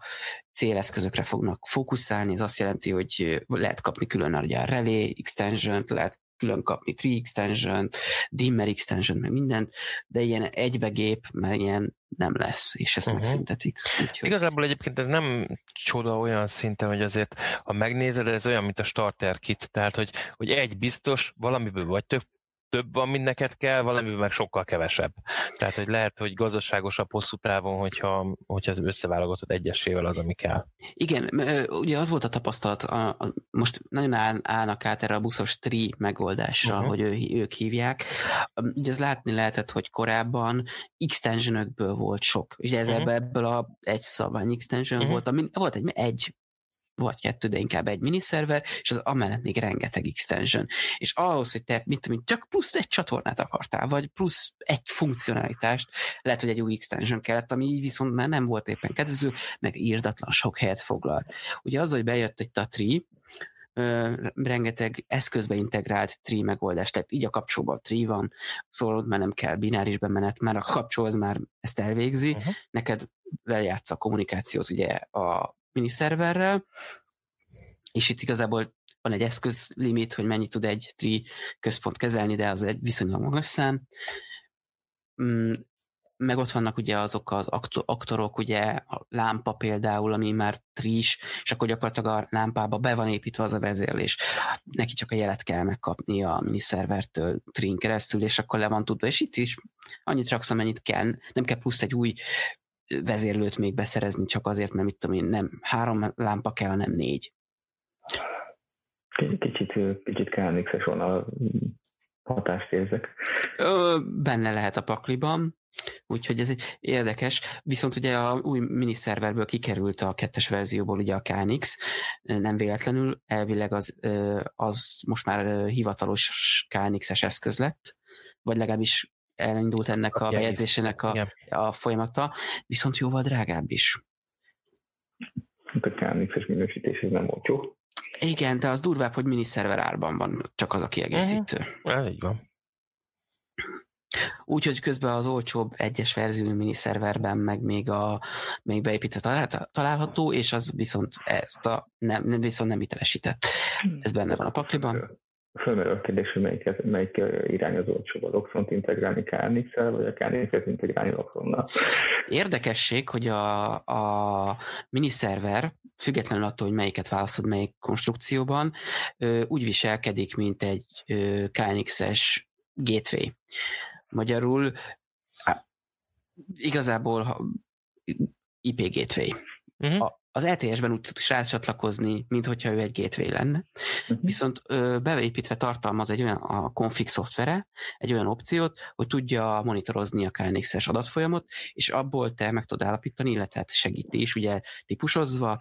céleszközökre fognak fókuszálni, ez azt jelenti, hogy lehet kapni külön a relay extension lehet külön kapni tree extension dimmer extension meg mindent, de ilyen egybegép, mert ilyen nem lesz, és ezt uh-huh. megszüntetik. Úgyhogy... Igazából egyébként ez nem csoda olyan szinten, hogy azért, ha megnézed, ez olyan, mint a starter kit, tehát, hogy, hogy egy biztos, valamiből vagy több több van, mint neked kell, valamiben meg sokkal kevesebb. Tehát, hogy lehet, hogy gazdaságosabb hosszú távon, hogyha, hogyha összeválogatod egyesével az, ami kell. Igen, ugye az volt a tapasztalat, a, a, most nagyon áll, állnak át erre a buszos tri megoldásra, uh-huh. hogy ő, ők hívják. Ugye ez látni lehetett, hogy korábban extensionökből volt sok. Ugye ez uh-huh. ebből a egy szabvány extension uh-huh. volt, ami, volt egy, egy vagy kettő, de inkább egy miniszerver, és az amellett még rengeteg extension. És ahhoz, hogy te, mit tudom, csak plusz egy csatornát akartál, vagy plusz egy funkcionalitást, lehet, hogy egy új extension kellett, ami viszont már nem volt éppen kedvező, meg írdatlan sok helyet foglal. Ugye az, hogy bejött egy Tatri, rengeteg eszközbe integrált tree megoldás, tehát így a kapcsolóban a tree van, szóval már nem kell bináris bemenet, mert a kapcsoló az már ezt elvégzi, uh-huh. neked lejátsza a kommunikációt ugye a miniszerverrel, és itt igazából van egy eszközlimit, hogy mennyit tud egy tree központ kezelni, de az egy viszonylag magas szám. Mm, meg ott vannak ugye azok az aktorok, ugye a lámpa például, ami már tris, és akkor gyakorlatilag a lámpába be van építve az a vezérlés. Neki csak a jelet kell megkapni a miniszervertől trin keresztül, és akkor le van tudva, és itt is annyit raksz, amennyit kell. Nem kell plusz egy új vezérlőt még beszerezni csak azért, mert mit tudom én, nem három lámpa kell, hanem négy. Kicsit, kicsit KNX-es a hatást érzek. Benne lehet a pakliban, úgyhogy ez egy érdekes. Viszont ugye a új miniszerverből kikerült a kettes verzióból ugye a KNX, nem véletlenül, elvileg az, az most már hivatalos KNX-es eszköz lett, vagy legalábbis elindult ennek a, bejegyzésének a, a folyamata, viszont jóval drágább is. A KNX-es minősítés ez nem volt jó. Igen, de az durvább, hogy miniszerver árban van, csak az a kiegészítő. Uh-huh. Így van. Úgyhogy közben az olcsóbb egyes verzió miniszerverben meg még, a, még beépített található, és az viszont ezt a nem, nem viszont nem hitelesített. Ez benne van a pakliban. Fölmerül a kérdés, hogy melyik, melyik irányozó olcsóbb, az Oxont integrálni knx vagy a knx integrálni Oxonnal. Érdekesség, hogy a, a miniszerver, függetlenül attól, hogy melyiket választod, melyik konstrukcióban, úgy viselkedik, mint egy KNX-es gateway. Magyarul igazából IP gateway. Uh-huh. A, az LTS-ben úgy tud rácsatlakozni, mint hogyha ő egy gateway lenne. Uh-huh. Viszont ö, beépítve tartalmaz egy olyan a config szoftvere, egy olyan opciót, hogy tudja monitorozni a KNX-es adatfolyamot, és abból te meg tudod állapítani, illetve hát segíti is, ugye típusozva,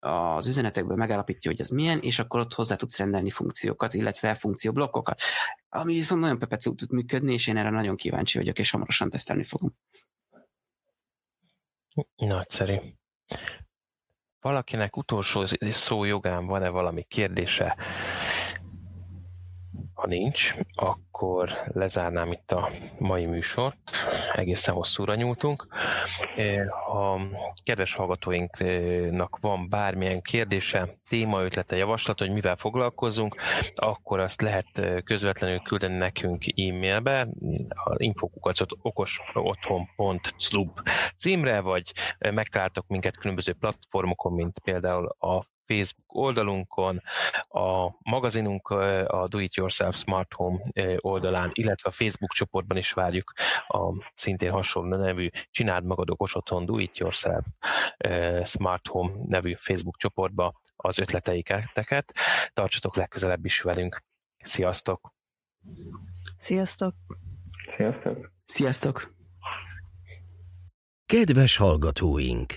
az üzenetekből megállapítja, hogy ez milyen, és akkor ott hozzá tudsz rendelni funkciókat, illetve funkcióblokkokat. Ami viszont nagyon pepecú tud működni, és én erre nagyon kíváncsi vagyok, és hamarosan tesztelni fogom. Nagyszerű. Valakinek utolsó szó jogán van-e valami kérdése? Ha nincs, akkor lezárnám itt a mai műsort. Egészen hosszúra nyúltunk. Ha kedves hallgatóinknak van bármilyen kérdése, téma, ötlete, javaslat, hogy mivel foglalkozunk, akkor azt lehet közvetlenül küldeni nekünk e-mailbe, az infokukacot okosotthon.club címre, vagy megtaláltok minket különböző platformokon, mint például a Facebook oldalunkon, a magazinunk a Do It Yourself Smart Home oldalán, illetve a Facebook csoportban is várjuk a szintén hasonló nevű Csináld magad okos otthon Do It Yourself Smart Home nevű Facebook csoportba az ötleteiket. Tartsatok legközelebb is velünk. Sziasztok! Sziasztok! Sziasztok! Sziasztok! Kedves hallgatóink!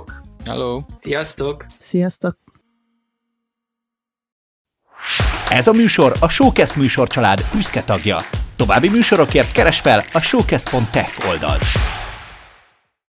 Sziasztok! Hello! Sziasztok! Sziasztok! Ez a műsor a Showcast műsorcsalád büszke tagja. További műsorokért keres fel a showcast.tech oldalt.